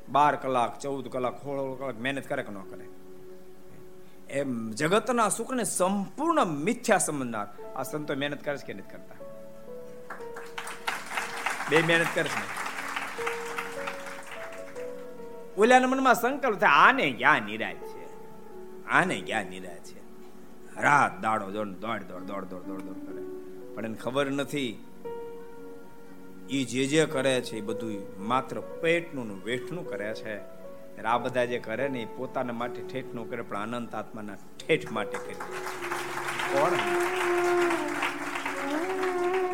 બાર કલાક, ચૌદ કલાક, સોળ કલાક મહેનત કરે કે ન કરે. એમ જગતના સુખને સંપૂર્ણ મિથ્યા સમજનાર આ સંતો મહેનત કરે છે કે નથી કરતા? બે મહેનત કરશે. ઓલાના મનમાં સંકલ્પ થાય, આને ક્યાં નિરાય છે? આને ક્યાં નિરાય છે? રાત દાડો દોડ દોડ દોડ દોડ દોડ દોડ દોડ કરે. પણ એને ખબર નથી એ જે જે કરે છે એ બધું માત્ર પેટનું વેઠનું કરે છે. આ બધા જે કરે ને એ પોતાના માટે ઠેઠનું કરે, પણ અનંત આત્માના ઠેઠ માટે કરે કોણ?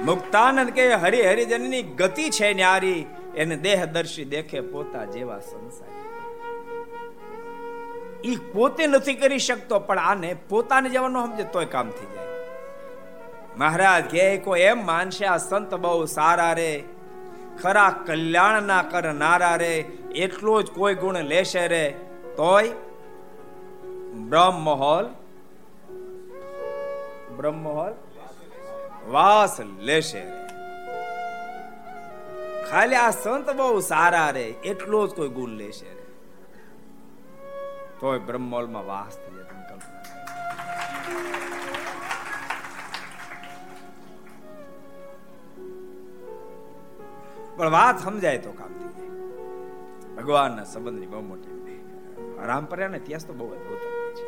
મુક્તાનંદ કે હરિ હરિજનની ગતિ છે ન્યારી, એને દેહદર્શી દેખે પોતા જેવા સંસાર. ઈ પોતે નથી કરી શકતો, પણ આને પોતાને જવાનો સમજે, તોય કામ થઈ જાય. મહારાજ કે કોઈ એમ માનશે, આ સંત બહુ સારા રે. ખરા કલ્યાણ ના કરનારા રે. એટલો જ કોઈ ગુણ લેશે રે. તોય બ્રહ્મ મહોલ બ્રહ્મ મહોલ વાસ લેશે. ખાલી આ સંત બહુ સારા રે, એટલો જ કોઈ ગુણ લેશે તોય બ્રહ્મોલમાં વાસ થઈ પણ વાત સમજાય તો કામ થઈ જાય. ભગવાનના સંબંધની બહુ મોટી રામપર્યાને ઇતિહાસ તો બહુ અદભુત છે.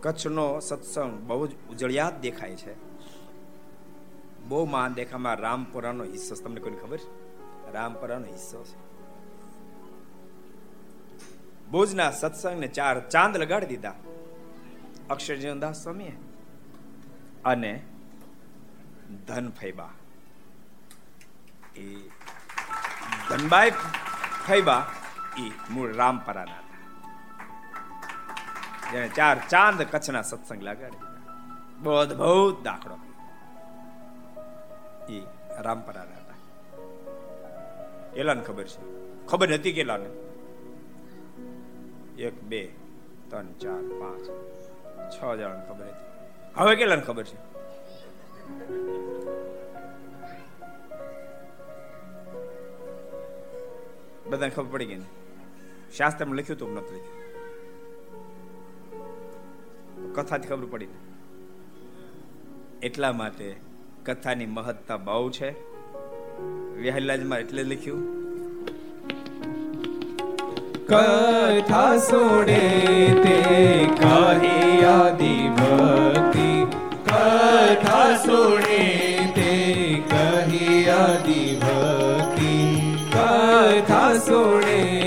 કચ્છનો સત્સંગ બહુ જ ઉજળિયાત દેખાય છે. બહુ મહાન દેખામાં રામપુરાનો હિસ્સો. તમને કોઈ ખબર? છે રામપુરાનો હિસ્સો છે. ભુજના સત્સંગને ચાર ચાંદ લગાડી દીધા. અક્ષરજીવનદાસ સ્વામી અને ધન ફૈબા. એ ધનબાઈ ફૈબા એ મૂળ રામપરાના હતા. જેને ચાર ચાંદ કચ્છના સત્સંગ લગાડી દીધા. બહુ અદભુત દાખલો. એ રામપરાના હતા એલાને ખબર છે? ખબર નથી કેલાને એક, બે, ત્રણ, ચાર, પાંચ, છ જણાને ખબર હતી. હવે કેટલાને ખબર છે? બધાને ખબર પડી ગઈ શાસ્ત્રમાં લખ્યું તું નથી લખ્યું? કથાથી ખબર પડી એટલા માટે કથાની મહત્તા બહુ છે. વિહલાજમાં એટલે લખ્યું. કથા સોડે તે કહી આદિ ભક્તિ કથા સોડે તે કહી આદિ ભક્તિ કથા સુણે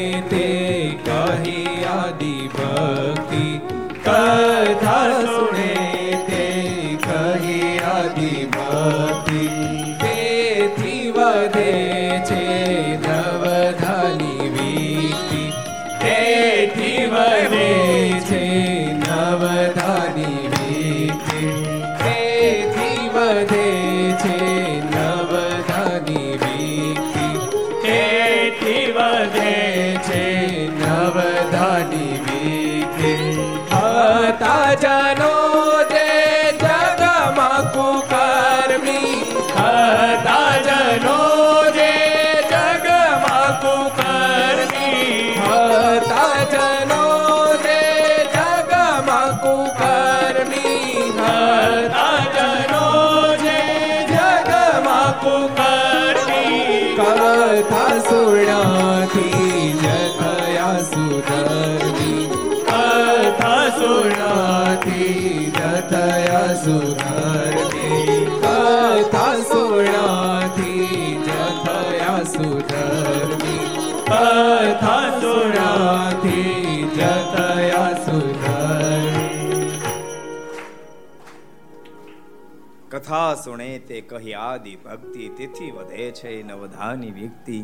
તેથી વધે છે. કથા સુણે તે કહી આદિ ભક્તિ તેથી વધે છે નવધાની વ્યક્તિ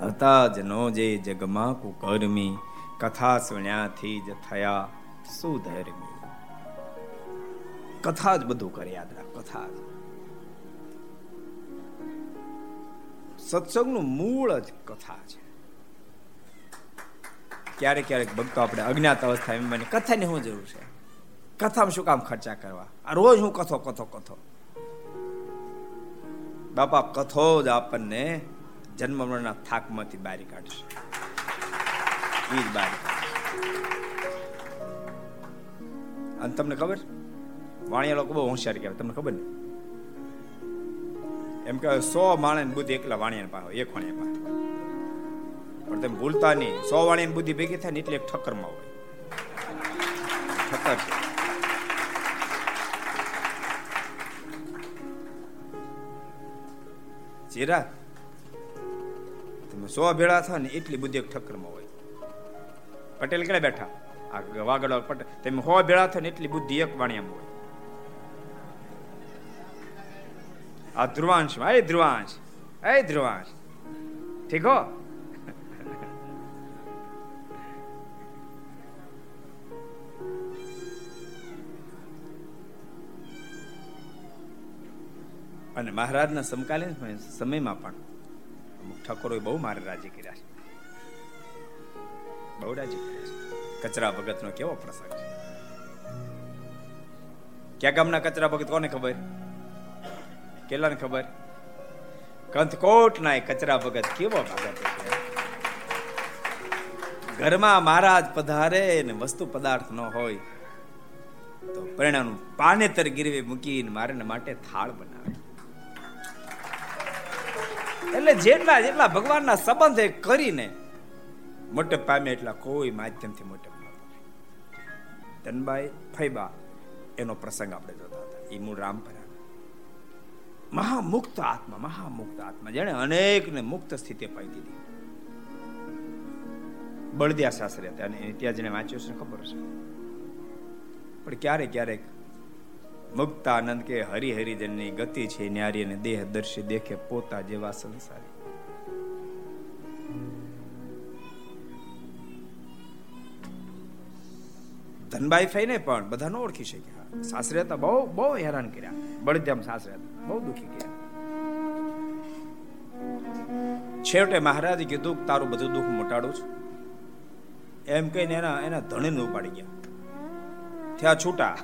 હતા જ નો જે જગમાં કુકર્મી કથા સુણ્યાથી જ થયા સુધર્મી. કથા જ બધું કરે યાદ રાખ કથા જ. સત્સંગનું મૂળ જ કથા છે. ક્યારેક ક્યારેક ભક્તો આપણે અજ્ઞાત અવસ્થા એમ મને કથાની શું જરૂર છે? કથામાં શું કામ ખર્ચા કરવા? આ રોજ હું કથો કથો કથો. બાપા, કથો જ આપણને જન્મ મરણના થાકમાંથી બારી કાઢશે. એ જ બારી અને તમને ખબર? વાણિયા લોકો બહુ હોશિયાર કહેવાય. તમને ખબર ને? એમ કહેવાય, સો માણસ બુદ્ધિ એકલા વાણિયા પાસે એક વાણિયા પાસે પણ તમે ભૂલતા નહીં. સો વાણિયાની બુદ્ધિ ભેગી થાય ને એટલે એક ઠક્કરમાં હોય. ઠક્કર. જીરા. તમે સો ભેળા થા ને એટલી બુદ્ધિ એક ઠક્કરમાં હોય. પટેલ કેટલા બેઠા? આ વાગડ પટેલ. તમે હો ભેળા થા ને એટલી બુદ્ધિ એક વાણિયામાં હોય. આ ધ્રુવાંશ એ ધ્રુવાંશ. એ ધ્રુવાંશ. ઠીક હો? અને મહારાજના સમકાલીન સમયમાં પણ અમુક ઠાકોરોએ બહુ મારે રાજી કર્યા છે. બહુ રાજી કર્યા છે. કચરા ભગતનો કેવો પ્રસંગ છે? ક્યાં ગામના કચરા ભગત કોને ખબર? કેટલાને ખબર? કંથકોટ ના કચરા ભગત કેવો ભગત ઘરમાં મહારાજ પધારે ને વસ્તુ પદાર્થ ન હોય તો પરિણામનું પાનેતર ગીરવે મૂકીને મારે માટે થાળ બનાવે. એટલે જેટલા જેટલા ભગવાનના સંબંધ કરીને મોટે પામે એટલા કોઈ માધ્યમથી મોટે ધનબાઈ ફૈબા, એનો પ્રસંગ આપણે જોતા હતા. એ મૂળ રામપરા. મહામુક્ત આત્મા મહામુક્ત આત્મા. જેને અનેકને મુક્ત સ્થિતિ પાઈ દીધી. બળદિયા સાસરે હતા. અને ત્યાં જેને વાંચ્યું છે, ખબર છે પણ ક્યારેક ક્યારેક મુક્તાનંદ કે હરિહરિજનની ગતિ છે ન્યારી અને દેહ દર્શી દેખે પોતા જેવા સંસારી. ધનબાઈ ફઈને પણ બધાને ઓળખી શક્યા. સાસરે હતા બહુ બહુ હેરાન કર્યા. બળદ્યામ સાસરે હતા બહુ દુખી ગયા છેવટે મહારાજે કીધું તારું બધું દુઃખ મોટાડું છું. એમ કહીને એના એના ધણીને ઉપાડી ગયા. થયા છૂટા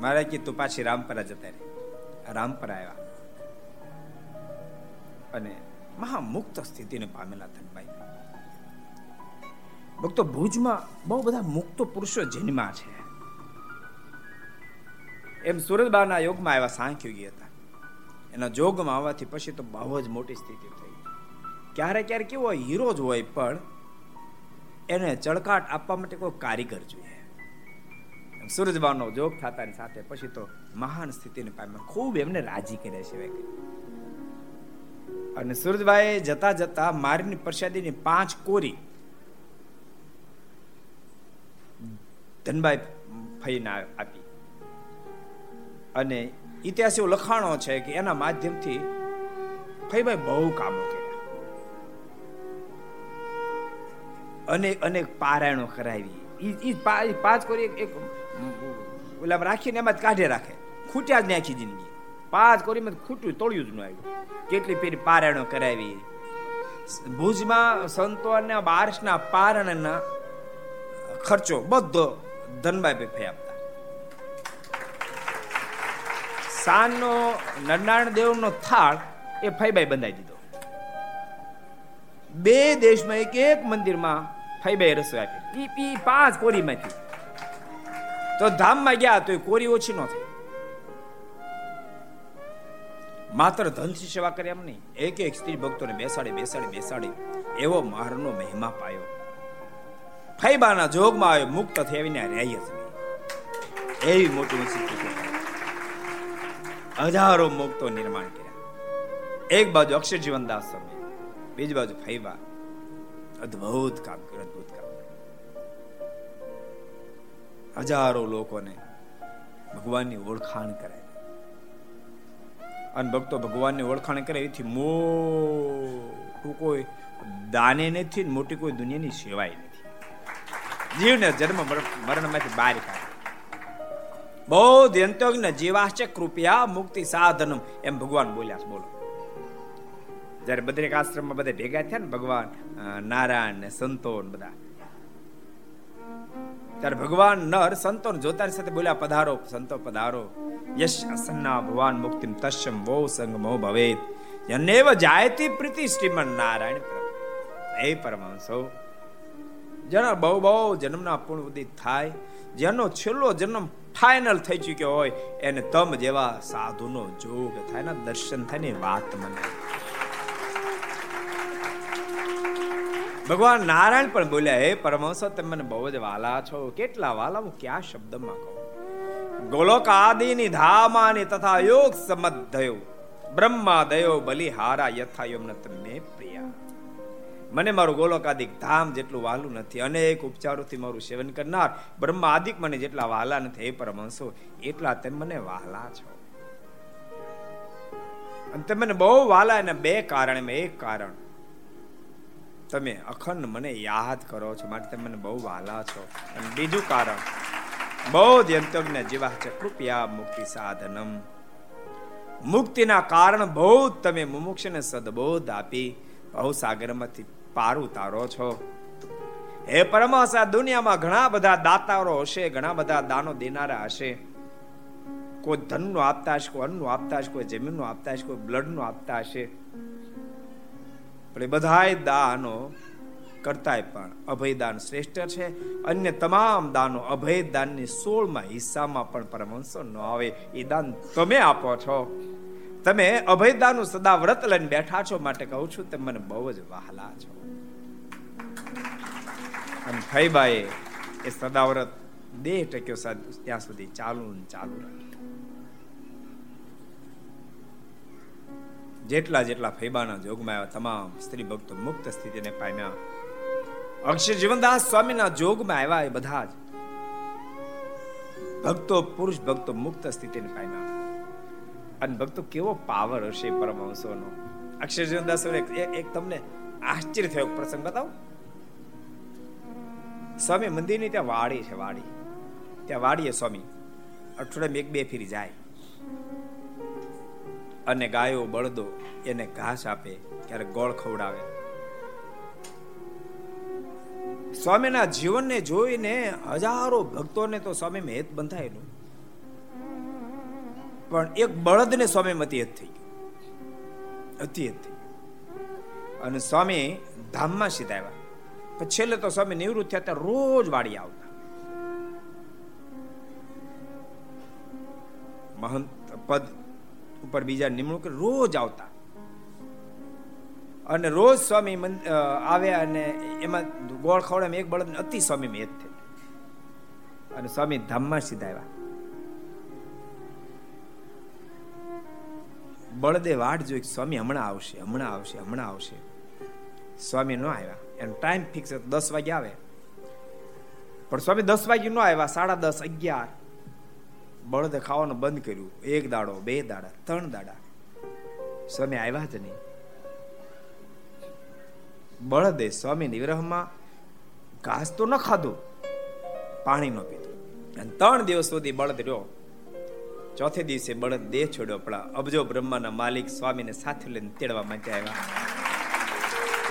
મારે કીધું પાછી રામપરા જતા રે રામપરા આવ્યા. અને મહામુક્ત સ્થિતિને પામેલા ધનભાઈ. ભક્તો, ભુજમાં બહુ બધા મુક્ત પુરુષો જન્મા છે. એમ સુરતબાના યોગમાં આવ્યા સાંખ્યોગી હતા. એના જોગમાં આવવાથી પછી તો બહુ જ મોટી સ્થિતિ થઈ. ક્યારે ક્યારે કેવો હીરો જ હોય, પણ એને ચળકાટ આપવા માટે કોઈ કારીગર જોઈએ. સૂરજબાનો જોગ થતાની સાથે પછી તો મહાન સ્થિતિને પામે ખૂબ એમને રાજી કર્યા સિવાય અને સૂરજબાઈ જતા જતા મારીની પ્રસાદીની પાંચ કોરી ધનબાઈ ફઈને આપી. અને ઇતિહાસ એવું લખાણો છે કે એના માધ્યમથી ફઈભાઈ બહુ કામો કર્યા. અનેક અનેક પારાયણો કરાવી. ઈ પાંચ કોરી એક ઓલા રાખીને એમાં જ કાઢે રાખે. ખૂટ્યા જ નાખી જિંદગી. પાંચ કોરીમાં ખૂટ્યું તોડ્યું જ ન આવ્યું. કેટલી પેરી પારાયણો કરાવી. ભુજમાં સંતો અને બારસના પારણના ખર્ચો બધો ધનબાઈ ફઈ આપતા. સાનનો નરનારાયણ દેવનો થાળ એ ફઈબાઈ બંધાઈ દીધો. બે દેશમાં એક એક મંદિરમાં ફઈબાઈ રસોઈ આપી. પી પાંચ કોરીમાંથી. તો ધામમાં ગયા તો એ કોરી ઓછી ન થઈ. માત્ર ધનથી સેવા કરે એમ નહીં, એક એક સ્ત્રી ભક્તોને બેસાડી બેસાડી બેસાડી એવો મહારનો મહિમા પાયો. ફૈબાના જોગમાં આવ્યો મુક્ત થઈ આવીને રહી જ એવી મોટી ઊંચી હજારો મુક્તો નિર્માણ કર્યા. એક બાજુ અક્ષર જીવનદાસ સ્વામી, બીજી બાજુ ફૈબા. અદ્ભુત કામ કર્યું હજારો લોકોને ભગવાનની ઓળખાણ કરે. અને ભક્તો ભગવાનની ઓળખાણ કરે એથી મોટું કોઈ દાને નથી મોટી કોઈ દુનિયાની સેવાય નથી. જીવને જન્મ મરણમાંથી બહાર કાઢે. બહુ અંત્યોગ્ન જીવાશ્ચ કૃપયા મુક્તિ સાધનમ એમ ભગવાન બોલ્યા છે, બોલો. જ્યારે બદ્રિક આશ્રમમાં બધા ભેગા થયા ને ભગવાન નારાયણ ને સંતો બધા ત્યારે ભગવાન નર સંતો જોતાની સાથે બોલ્યા, પધારો, સંતો, પધારો. યશ અસન્ના ભગવાન મુક્તિમ તસ્યમ વો સંગ મો ભવેત. જનેવ જાયતી પ્રીતિ શ્રીમન નારાયણ હે પરમાંસો જેના બહુ બહુ જન્મના પૂર્ણ ઉદિત થાય, જેનો છેલ્લો જન્મ ફાઇનલ થઈ ચુક્યો હોય, એને તમ જેવા સાધુનો જોગ થાય ને દર્શન થાય ને વાત મને ભગવાન નારાયણ પણ બોલ્યા, હે પરમહંસો, તમે મને બહુ જ વાલા છો. કેટલા વાલા? હું ક્યાં શબ્દમાં કહું? ગોલોક આદિની ધામાની તથા યોગ સમધયો બ્રહ્મા દયો બલિહારા યથા યમને તમે પ્રિયા. મને મારું ગોલોકાદિક ધામ જેટલું વાલું નથી. અનેક ઉપચારોથી મારું સેવન કરનાર બ્રહ્મા આદિક મને જેટલા વાલા નથી. એ પરમહંસો, એટલા તેમ મને વાલા છો. અને તમે મને બહુ વાલા એના બે કારણ એક કારણ તમે અખંડ મને યાદ કરો છો, માટે તમે મને બહુ વાલા છો. અને બીજું કારણ બહુ જ અંતજ્ઞ જીવા છે મુક્તિ સાધનમ. મુક્તિના કારણ બહુ તમે મુમુક્ષને સદબોધ આપી બહુ સાગરમાંથી પાર ઉતારો છો. હે પરમાસા, દુનિયામાં ઘણા બધા દાતારો હશે, ઘણા બધા દાનો દેનારા હશે. કોઈ ધનનું આપતા હશે, કોઈ અન્નનું આપતા હશે, કોઈ જમીનનું આપતા હશે, કોઈ બ્લડનું આપતા હશે. પણ એ બધાય દાનો કરતાય પણ અભયદાન શ્રેષ્ઠ છે. અન્ય તમામ દાનો અભયદાનની સોળમાં હિસ્સામાં પણ પરમહંસો ન આવે. એ દાન તમે આપો છો. તમે અભયદાનું સદા વ્રત લઈને બેઠા છો માટે કહું છું, તમે મને બહુ જ વહાલા છો. અને ભાઈ એ સદાવ્રત દેહ ટક્યો ત્યાં સુધી ચાલુ ચાલુ રાખ્યું. જેટલા જેટલા ફૈબાના જોગમાં આવ્યા, તમામ સ્ત્રી ભક્તો મુક્ત સ્થિતિને પામ્યા. અક્ષર જીવનદાસ સ્વામીના જોગમાં આવ્યા એ બધા જ ભક્તો, પુરુષ ભક્તો મુક્ત સ્થિતિને પામ્યા. અને ભક્તો કેવો પાવર હશે પરમહંસોનો. અક્ષર જીવનદાસ એક તમને આશ્ચર્ય થયો પ્રસંગ બતાવો. સ્વામી મંદિરની ત્યાં વાડી છે, વાડી. ત્યાં વાડીએ સ્વામી અઠવાડિયામાં એક બે ફેરી જાય. અને ગાયો બળદો એને ઘાસ આપે ક્યારેક ગોળ ખવડાવે. સ્વામીના જીવનને જોઈને હજારો ભક્તોને તો સ્વામી હેત બંધાયેલું. પણ એક બળદને સ્વામી મતી હેત થઈ હેત થઈ અને સ્વામી ધામમાં સીધા આવ્યા પછી છેલ્લે તો સ્વામી નિવૃત્ત થયા ત્યારે રોજ વાડી આવતા. મહંત પદ ઉપર બીજા નિમણૂક રોજ આવતા. અને રોજ સ્વામી આવ્યા અને એમાં ગોળ ખવડે એક બળદ અતિ સ્વામી મેદ થઈ. અને સ્વામી ધામમાં સીધા આવ્યા. બળદે વાટ જોઈ સ્વામી હમણાં આવશે હમણાં આવશે હમણાં આવશે. સ્વામી ન આવ્યા. એનો ટાઈમ ફિક્સ દસ વાગે આવે. પણ સ્વામી દસ વાગે ન આવ્યા, સાડા દસ, અગિયાર. બળદે ખાવાનું બંધ કર્યું. એક દાડો, બે દાડા, ત્રણ દાડા. સ્વામી આવ્યા જ નહીં. બળદે સ્વામી નિગ્રહમાં ઘાસ તો ન ખાધું. પાણી ન પીધું. અને ત્રણ દિવસ સુધી બળદ રહ્યો. ચોથે દિવસે બળદ દેહ છોડ્યો પડા અબજો બ્રહ્માના માલિક સ્વામીને સાથે લઈને તેડવા માટે આવ્યા.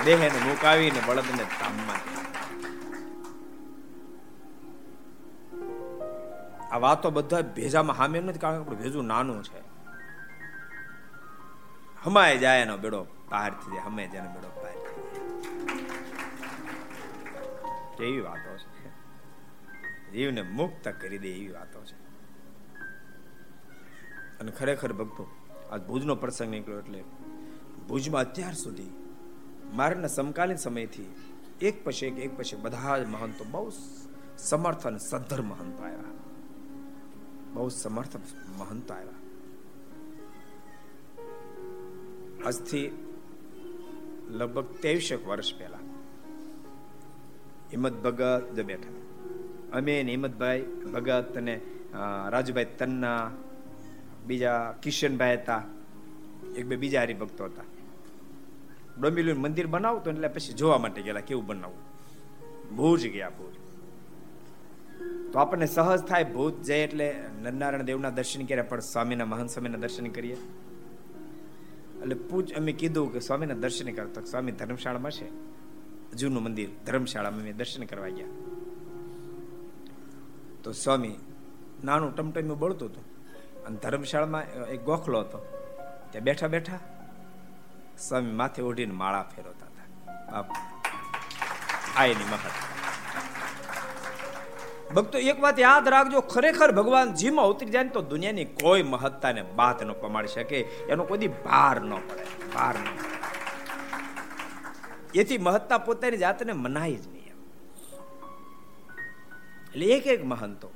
દેહને મુકાવીને બળદને તામમાં આ વાતો બધા ભેજામાં હામે નથી, કારણ કે ભેજું નાનું છે. હમાય જાય એનો બેડો પાર થઈ જાય, હમે જાય બેડો પાર એવી વાતો છે. જીવને મુક્ત કરી દે એવી વાતો છે. અને ખરેખર ભક્તો આ ભુજનો પ્રસંગ નીકળ્યો એટલે ભુજમાં અત્યાર સુધી મારના સમકાલીન સમયથી એક પછી એક એક પછી બધા જ મહંતો બહુ સમર્થ અને સદ્ધર મહંતો આવ્યા. બહુ સમર્થ મહંતો આવ્યા. આજથી લગભગ ત્રેવીસેક વર્ષ પહેલા હિંમત ભગત બેઠા. અમે હિંમતભાઈ ભગત અને રાજુભાઈ તન્ના, બીજા કિશનભાઈ હતા, એક બે બીજા હરિભક્તો હતા. ડોંબિલું મંદિર બનાવતો એટલે પછી જોવા માટે ગયેલા કેવું બનાવવું. ભુજ ગયા ભુજ. તો આપણને સહજ થાય ભૂત જાય એટલે નરનારાયણ દેવના દર્શન કર્યા, પણ સ્વામીના મહાન સ્વામીના દર્શન કરીએ. એટલે પૂછ, અમે કીધું કે સ્વામીના દર્શન કરતો, સ્વામી ધર્મશાળામાં છે. જૂનું મંદિર, ધર્મશાળામાં અમે દર્શન કરવા ગયા. તો સ્વામી નાનું ટમટમ્યું બળતું હતું. અને ધર્મશાળામાં એક ગોખલો હતો. ત્યાં બેઠા બેઠા સ્વામી માથે ઓઢીને માળા ફેરવતા હતા. આ એની મહત્વ. ભક્તો, એક વાત યાદ રાખજો, ખરેખર ભગવાન જીમાં ઉતરી જાય તો દુનિયાની કોઈ મહત્તાને બાત ન પમાડી શકે. એનો કોઈ ભાર ન પડે, ભાર ન એથી મહત્તા પોતાની જાતને મનાય જ નહીં એટલે એક એક મહંતો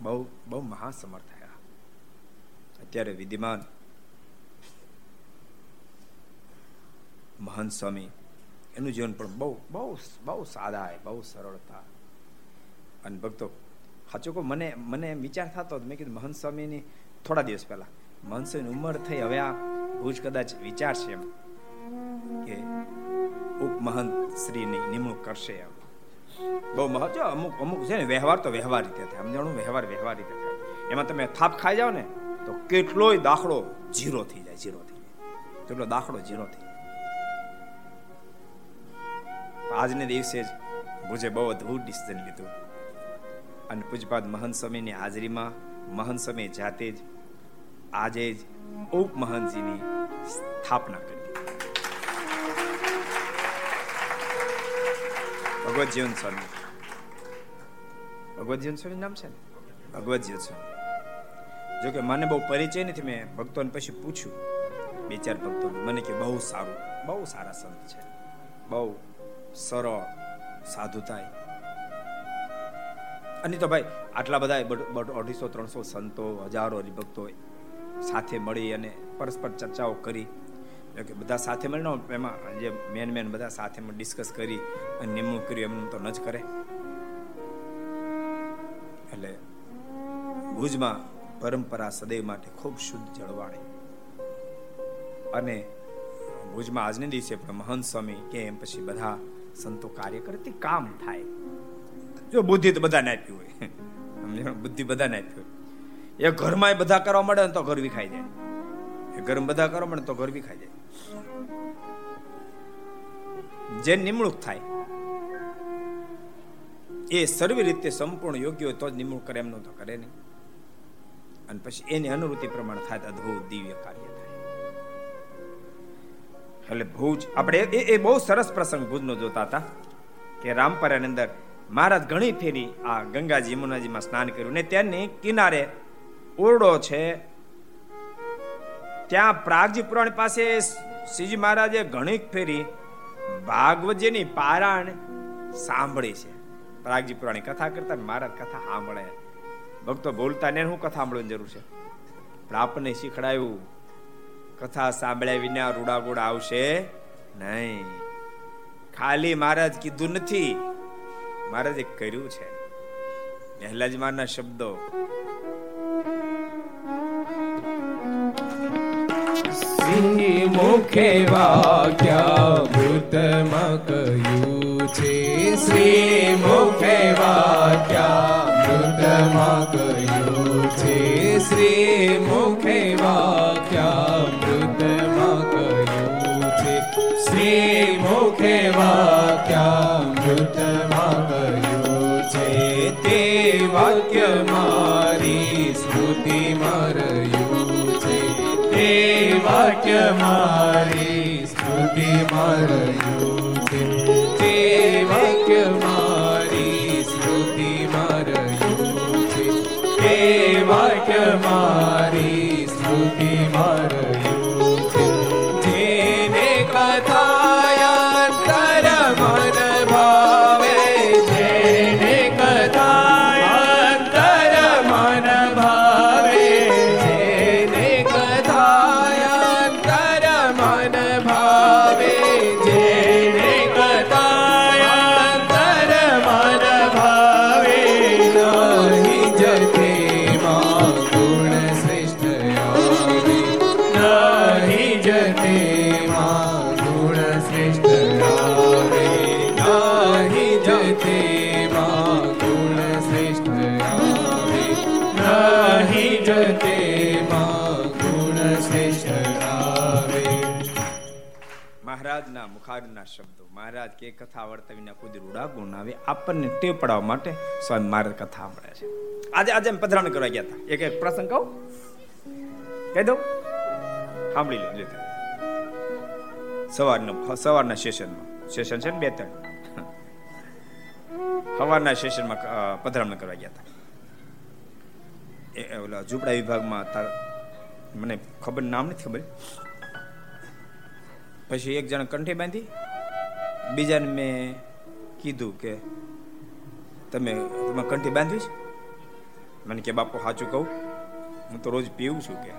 બહુ બહુ મહાસમર્થ થયા. અત્યારે વિદ્યમાન મહંત સ્વામી એનું જીવન પણ બહુ બહુ બહુ સાદા બહુ સરળતા. અને ભક્તો, સાચું કહું, મને મને વિચાર થતો મેં કીધું, મહંત સ્વામીની થોડા દિવસ પહેલા. મહંત સ્વામીની ઉંમર થઈ, હવે આ ભુજ કદાચ વિચાર છે એમ કે ઉપમહંત શ્રીની નિમણૂક કરશે એમ. બહુ મહત્વ અમુક અમુક છે ને, વ્યવહાર તો વ્યવહાર રીતે થાય. સમજાણું? વ્યવહાર વ્યવહાર રીતે થાય. એમાં તમે થાપ ખાઈ જાઓ ને, તો કેટલોય દાખલો જીરો થઈ જાય જીરો થઈ જાય. કેટલો દાખલો જીરો થઈ જાય. આજને દિવસે જ ભુજે બહુ અદભુત ડિસિઝન લીધું. અને પૂજપાદ મહંત સ્વામીની હાજરીમાં મહંત સ્વામી જાતે જ આજે જ ઉપમહંતજીની સ્થાપના કરી ભગવત જીવન સ્વામી. ભગવત જીવન સ્વામી નામ છે ને? ભગવત જીવન સ્વામી. જોકે મને બહુ પરિચય નથી, મેં ભક્તોને પછી પૂછ્યું. બે ચાર ભક્તો મને કે બહુ સારું, બહુ સારા સંત છે. બહુ સરળ સાધુતાય અને તો ભાઈ, આટલા બધા અઢીસો, ત્રણસો સંતો, હજારો હરિભક્તો સાથે મળી અને પરસ્પર ચર્ચાઓ કરી. કે બધા સાથે મળીને એમાં જે મેન મેન બધા સાથે ડિસ્કસ કરી અને નિમણૂક કરી, એમનું તો ન જ કરે. એટલે ભુજમાં પરંપરા સદૈવ માટે ખૂબ શુદ્ધ જળવાણી અને ભુજમાં આજને દિવસે પણ મહંત સ્વામી કે એમ પછી બધા સંતો કાર્ય કરે તે કામ થાય. જો બુદ્ધિ તો બધાને આપી હોય. સમજણ બુદ્ધિ બધાને આપી હોય. એ ઘરમાં બધા કરવા મળે ને તો ઘર વિખાઈ જાય. એ ઘરમાં બધા કરવા મળે તો ઘર વિખાઈ જાય. જે નિમણૂક થાય, એ સર્વ રીતે સંપૂર્ણ યોગ્ય હોય તો જ નિમણૂક કરે એમનું તો કરે નહીં. અને પછી એની અનુરૂતિ પ્રમાણે થાય અદભુત દિવ્ય કાર્ય થાય. એટલે ભુજ, આપણે એ બહુ સરસ પ્રસંગ ભુજનો જોતા હતા કે રામપરાની અંદર મહારાજ ઘણી ફેરી આ ગંગાજી યમુનાજીમાં સ્નાન કર્યું ને તેની કિનારે ઓરડો છે. ત્યાં પ્રાગજી પુરાણ પાસે શ્રીજી મહારાજે ઘણી ફેરી ભાગવતજીની પારાયણ સાંભળી છે. પ્રાગજી પુરાણી કથા કરતા મહારાજ કથા સાંભળે. ભક્તો બોલતા ને હું કથા સાંભળવાની જરૂર છે? પણ આપણને શીખડાયું. કથા સાંભળ્યા વિના રૂડા આવશે નહીં. ખાલી મહારાજ કીધું નથી. મહારાજે કર્યું છે. પહેલા જ શબ્દો મુખે વાક્યામૃતમાં કહ્યું છે શ્રી મુખે વાક્યામૃતમાં કહ્યું છે શ્રી મુખે વાક્યામૃતમાં કહ્યું છે શ્રી મુખે વાક્યામૃતમાં મારી સ્તુતિ મારયું છે. તે વાક્ય મારી સ્તુતિ છે. તે વાક્ય મારી સ્મૃતિ મારયું કે કથા વર્તવીને કોઈ રૂડા ગુણ આવે. આપણને ટેવ પડાવવા માટે સ્વામી મારે કથા મળે છે. આજે આજે પધરાણ કરવા ગયા હતા. એક એક પ્રસંગ કહું? કહી દઉં? સાંભળી લો, લે સવારના સવારના સેશનમાં. સેશન છે ને બે ત્રણ. સવારના સેશનમાં પધરામણ કરવા ગયા હતા. એ, ઓલા ઝૂંપડા વિભાગમાં તાર, મને ખબર, નામ નથી ખબર. પછી એક જણ કંઠી બાંધી બીજાને મેં કીધું કે તમે તમે કંઠી બાંધીશ? મને કે, બાપુ, સાચું કહું, હું તો રોજ પીવું છું કે.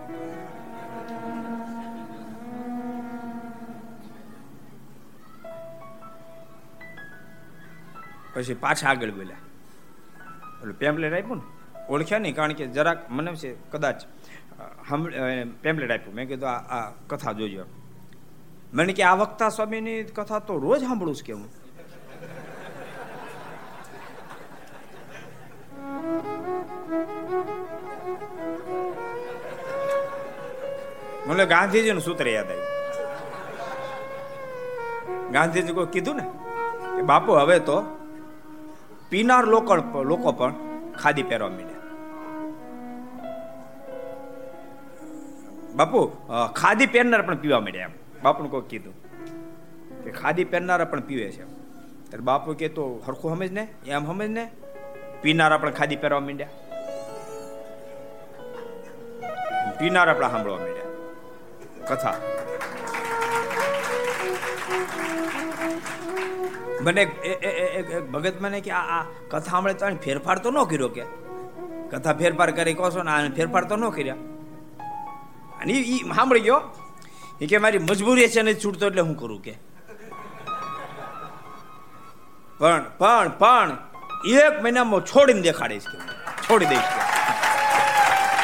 પછી પાછા આગળ બોલ્યા. ઓલું પેમ્પલેટ આપ્યું ને? ઓળખ્યા નહીં, કારણ કે જરાક મને છે, કદાચ પેમ્પલેટ આપ્યું. મેં કીધું આ કથા જોજો. મને કે આ વક્તા સ્વામીની કથા તો રોજ સાંભળું છું કે હું મને ગાંધીજીનું સૂત્ર યાદ આવ્યું. ગાંધીજી કોઈ કીધું ને કે બાપુ, હવે તો પીનાર લોકો લોકો પણ ખાદી પહેરવા માંડ્યા. બાપુ ખાદી પહેરનાર પણ પીવા માંડ્યા એમ. બાપુને કોઈ કીધું કે ખાદી પહેરનારા પણ પીવે છે. ત્યારે બાપુ કે તો હરખું સમજ ને? એમ સમજ ને? પીનારા પણ ખાદી પહેરવા માંડ્યા. પીનારા પણ સાંભળવા માંડ્યા. કથા. મને ભગત મને કે આ કથા સાંભળે તો ફેરફાર તો ન કર્યો કે. કથા ફેરફાર કરી કહો છો ને ફેરફાર તો ન કર્યા. અને એ સાંભળી ગયો એ કે મારી મજબૂરી છે નથી છૂટતો એટલે હું કરું કે. પણ પણ પણ, એક મહિનામાં છોડીને દેખાડીશ કે. છોડી દઈશ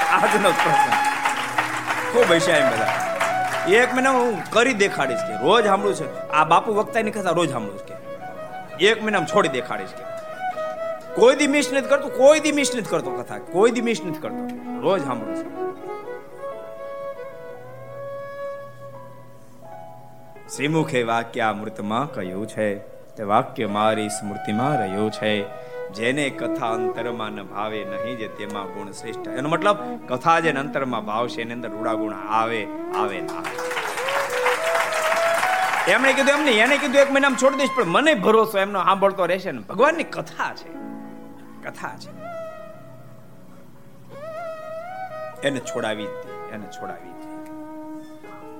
આજનો પ્રશ્ન ખૂબ હશે એમ બધા. એક મહિનામાં હું કરી દેખાડીશ કે. રોજ સાંભળું છે. આ બાપુ વક્તાની કથા રોજ સાંભળું કે. એક મહિનામાં છોડી દેખાડીશ કે. કોઈ દી મિસ નથી કરતો, કોઈ દી મિસ નથી કરતો કથા. કોઈ દી મિસ નથી કરતો. રોજ સાંભળું છું. શ્રીમુખે વાક્ય અમૃતમાં કહ્યું છે તે વાક્ય મારી સ્મૃતિમાં રહ્યું છે. જેને કથા અંતરમાં ન ભાવે નહીં જે તેમાં ગુણ શ્રેષ્ઠ. એનો મતલબ કથા જેને અંતરમાં ભાવશે એની અંદર રૂડા ગુણ આવે આવે ના એમણે કીધું, એમ નહીં, એને કીધું, એક મહિનામાં છોડી દઈશ, પણ મને ભરોસો એમનો સાંભળતો રહેશે ને. ભગવાનની કથા છે કથા છે. એને છોડાવી એને છોડાવી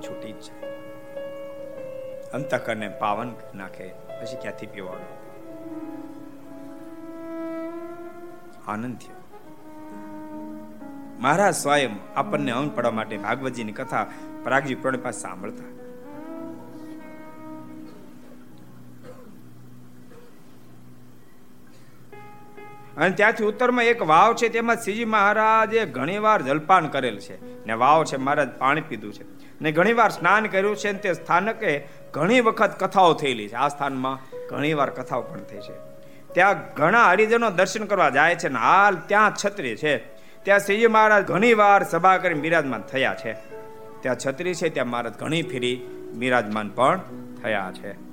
છૂટી જ જાય. અંતકરને પાવન નાખે. પછી ક્યાંથી પીવાનું? આનંદ થયો. મહારાજ સ્વયં આપણને અંગ પડવા માટે ભાગવતજીની કથા પરાગજી પ્રણય પાસે સાંભળતા અને ત્યાંથી ઉત્તરમાં એક વાવ છે તેમાં શ્રીજી મહારાજે ઘણીવાર જલપાન કરેલ છે. ને વાવ છે, મહારાજ પાણી પીધું છે. ને ઘણીવાર સ્નાન કર્યું છે ને તે સ્થાનકે ઘણી વખત કથાઓ થયેલી છે. આ સ્થાનમાં ઘણીવાર કથાઓ પણ થઈ છે. ત્યાં ઘણા હરિજનો દર્શન કરવા જાય છે ને હાલ ત્યાં છત્રી છે. ત્યાં શ્રીજી મહારાજ ઘણીવાર સભા કરી બિરાજમાન થયા છે. ત્યાં છત્રી છે, ત્યાં મહારાજ ઘણી ફેરી બિરાજમાન પણ થયા છે.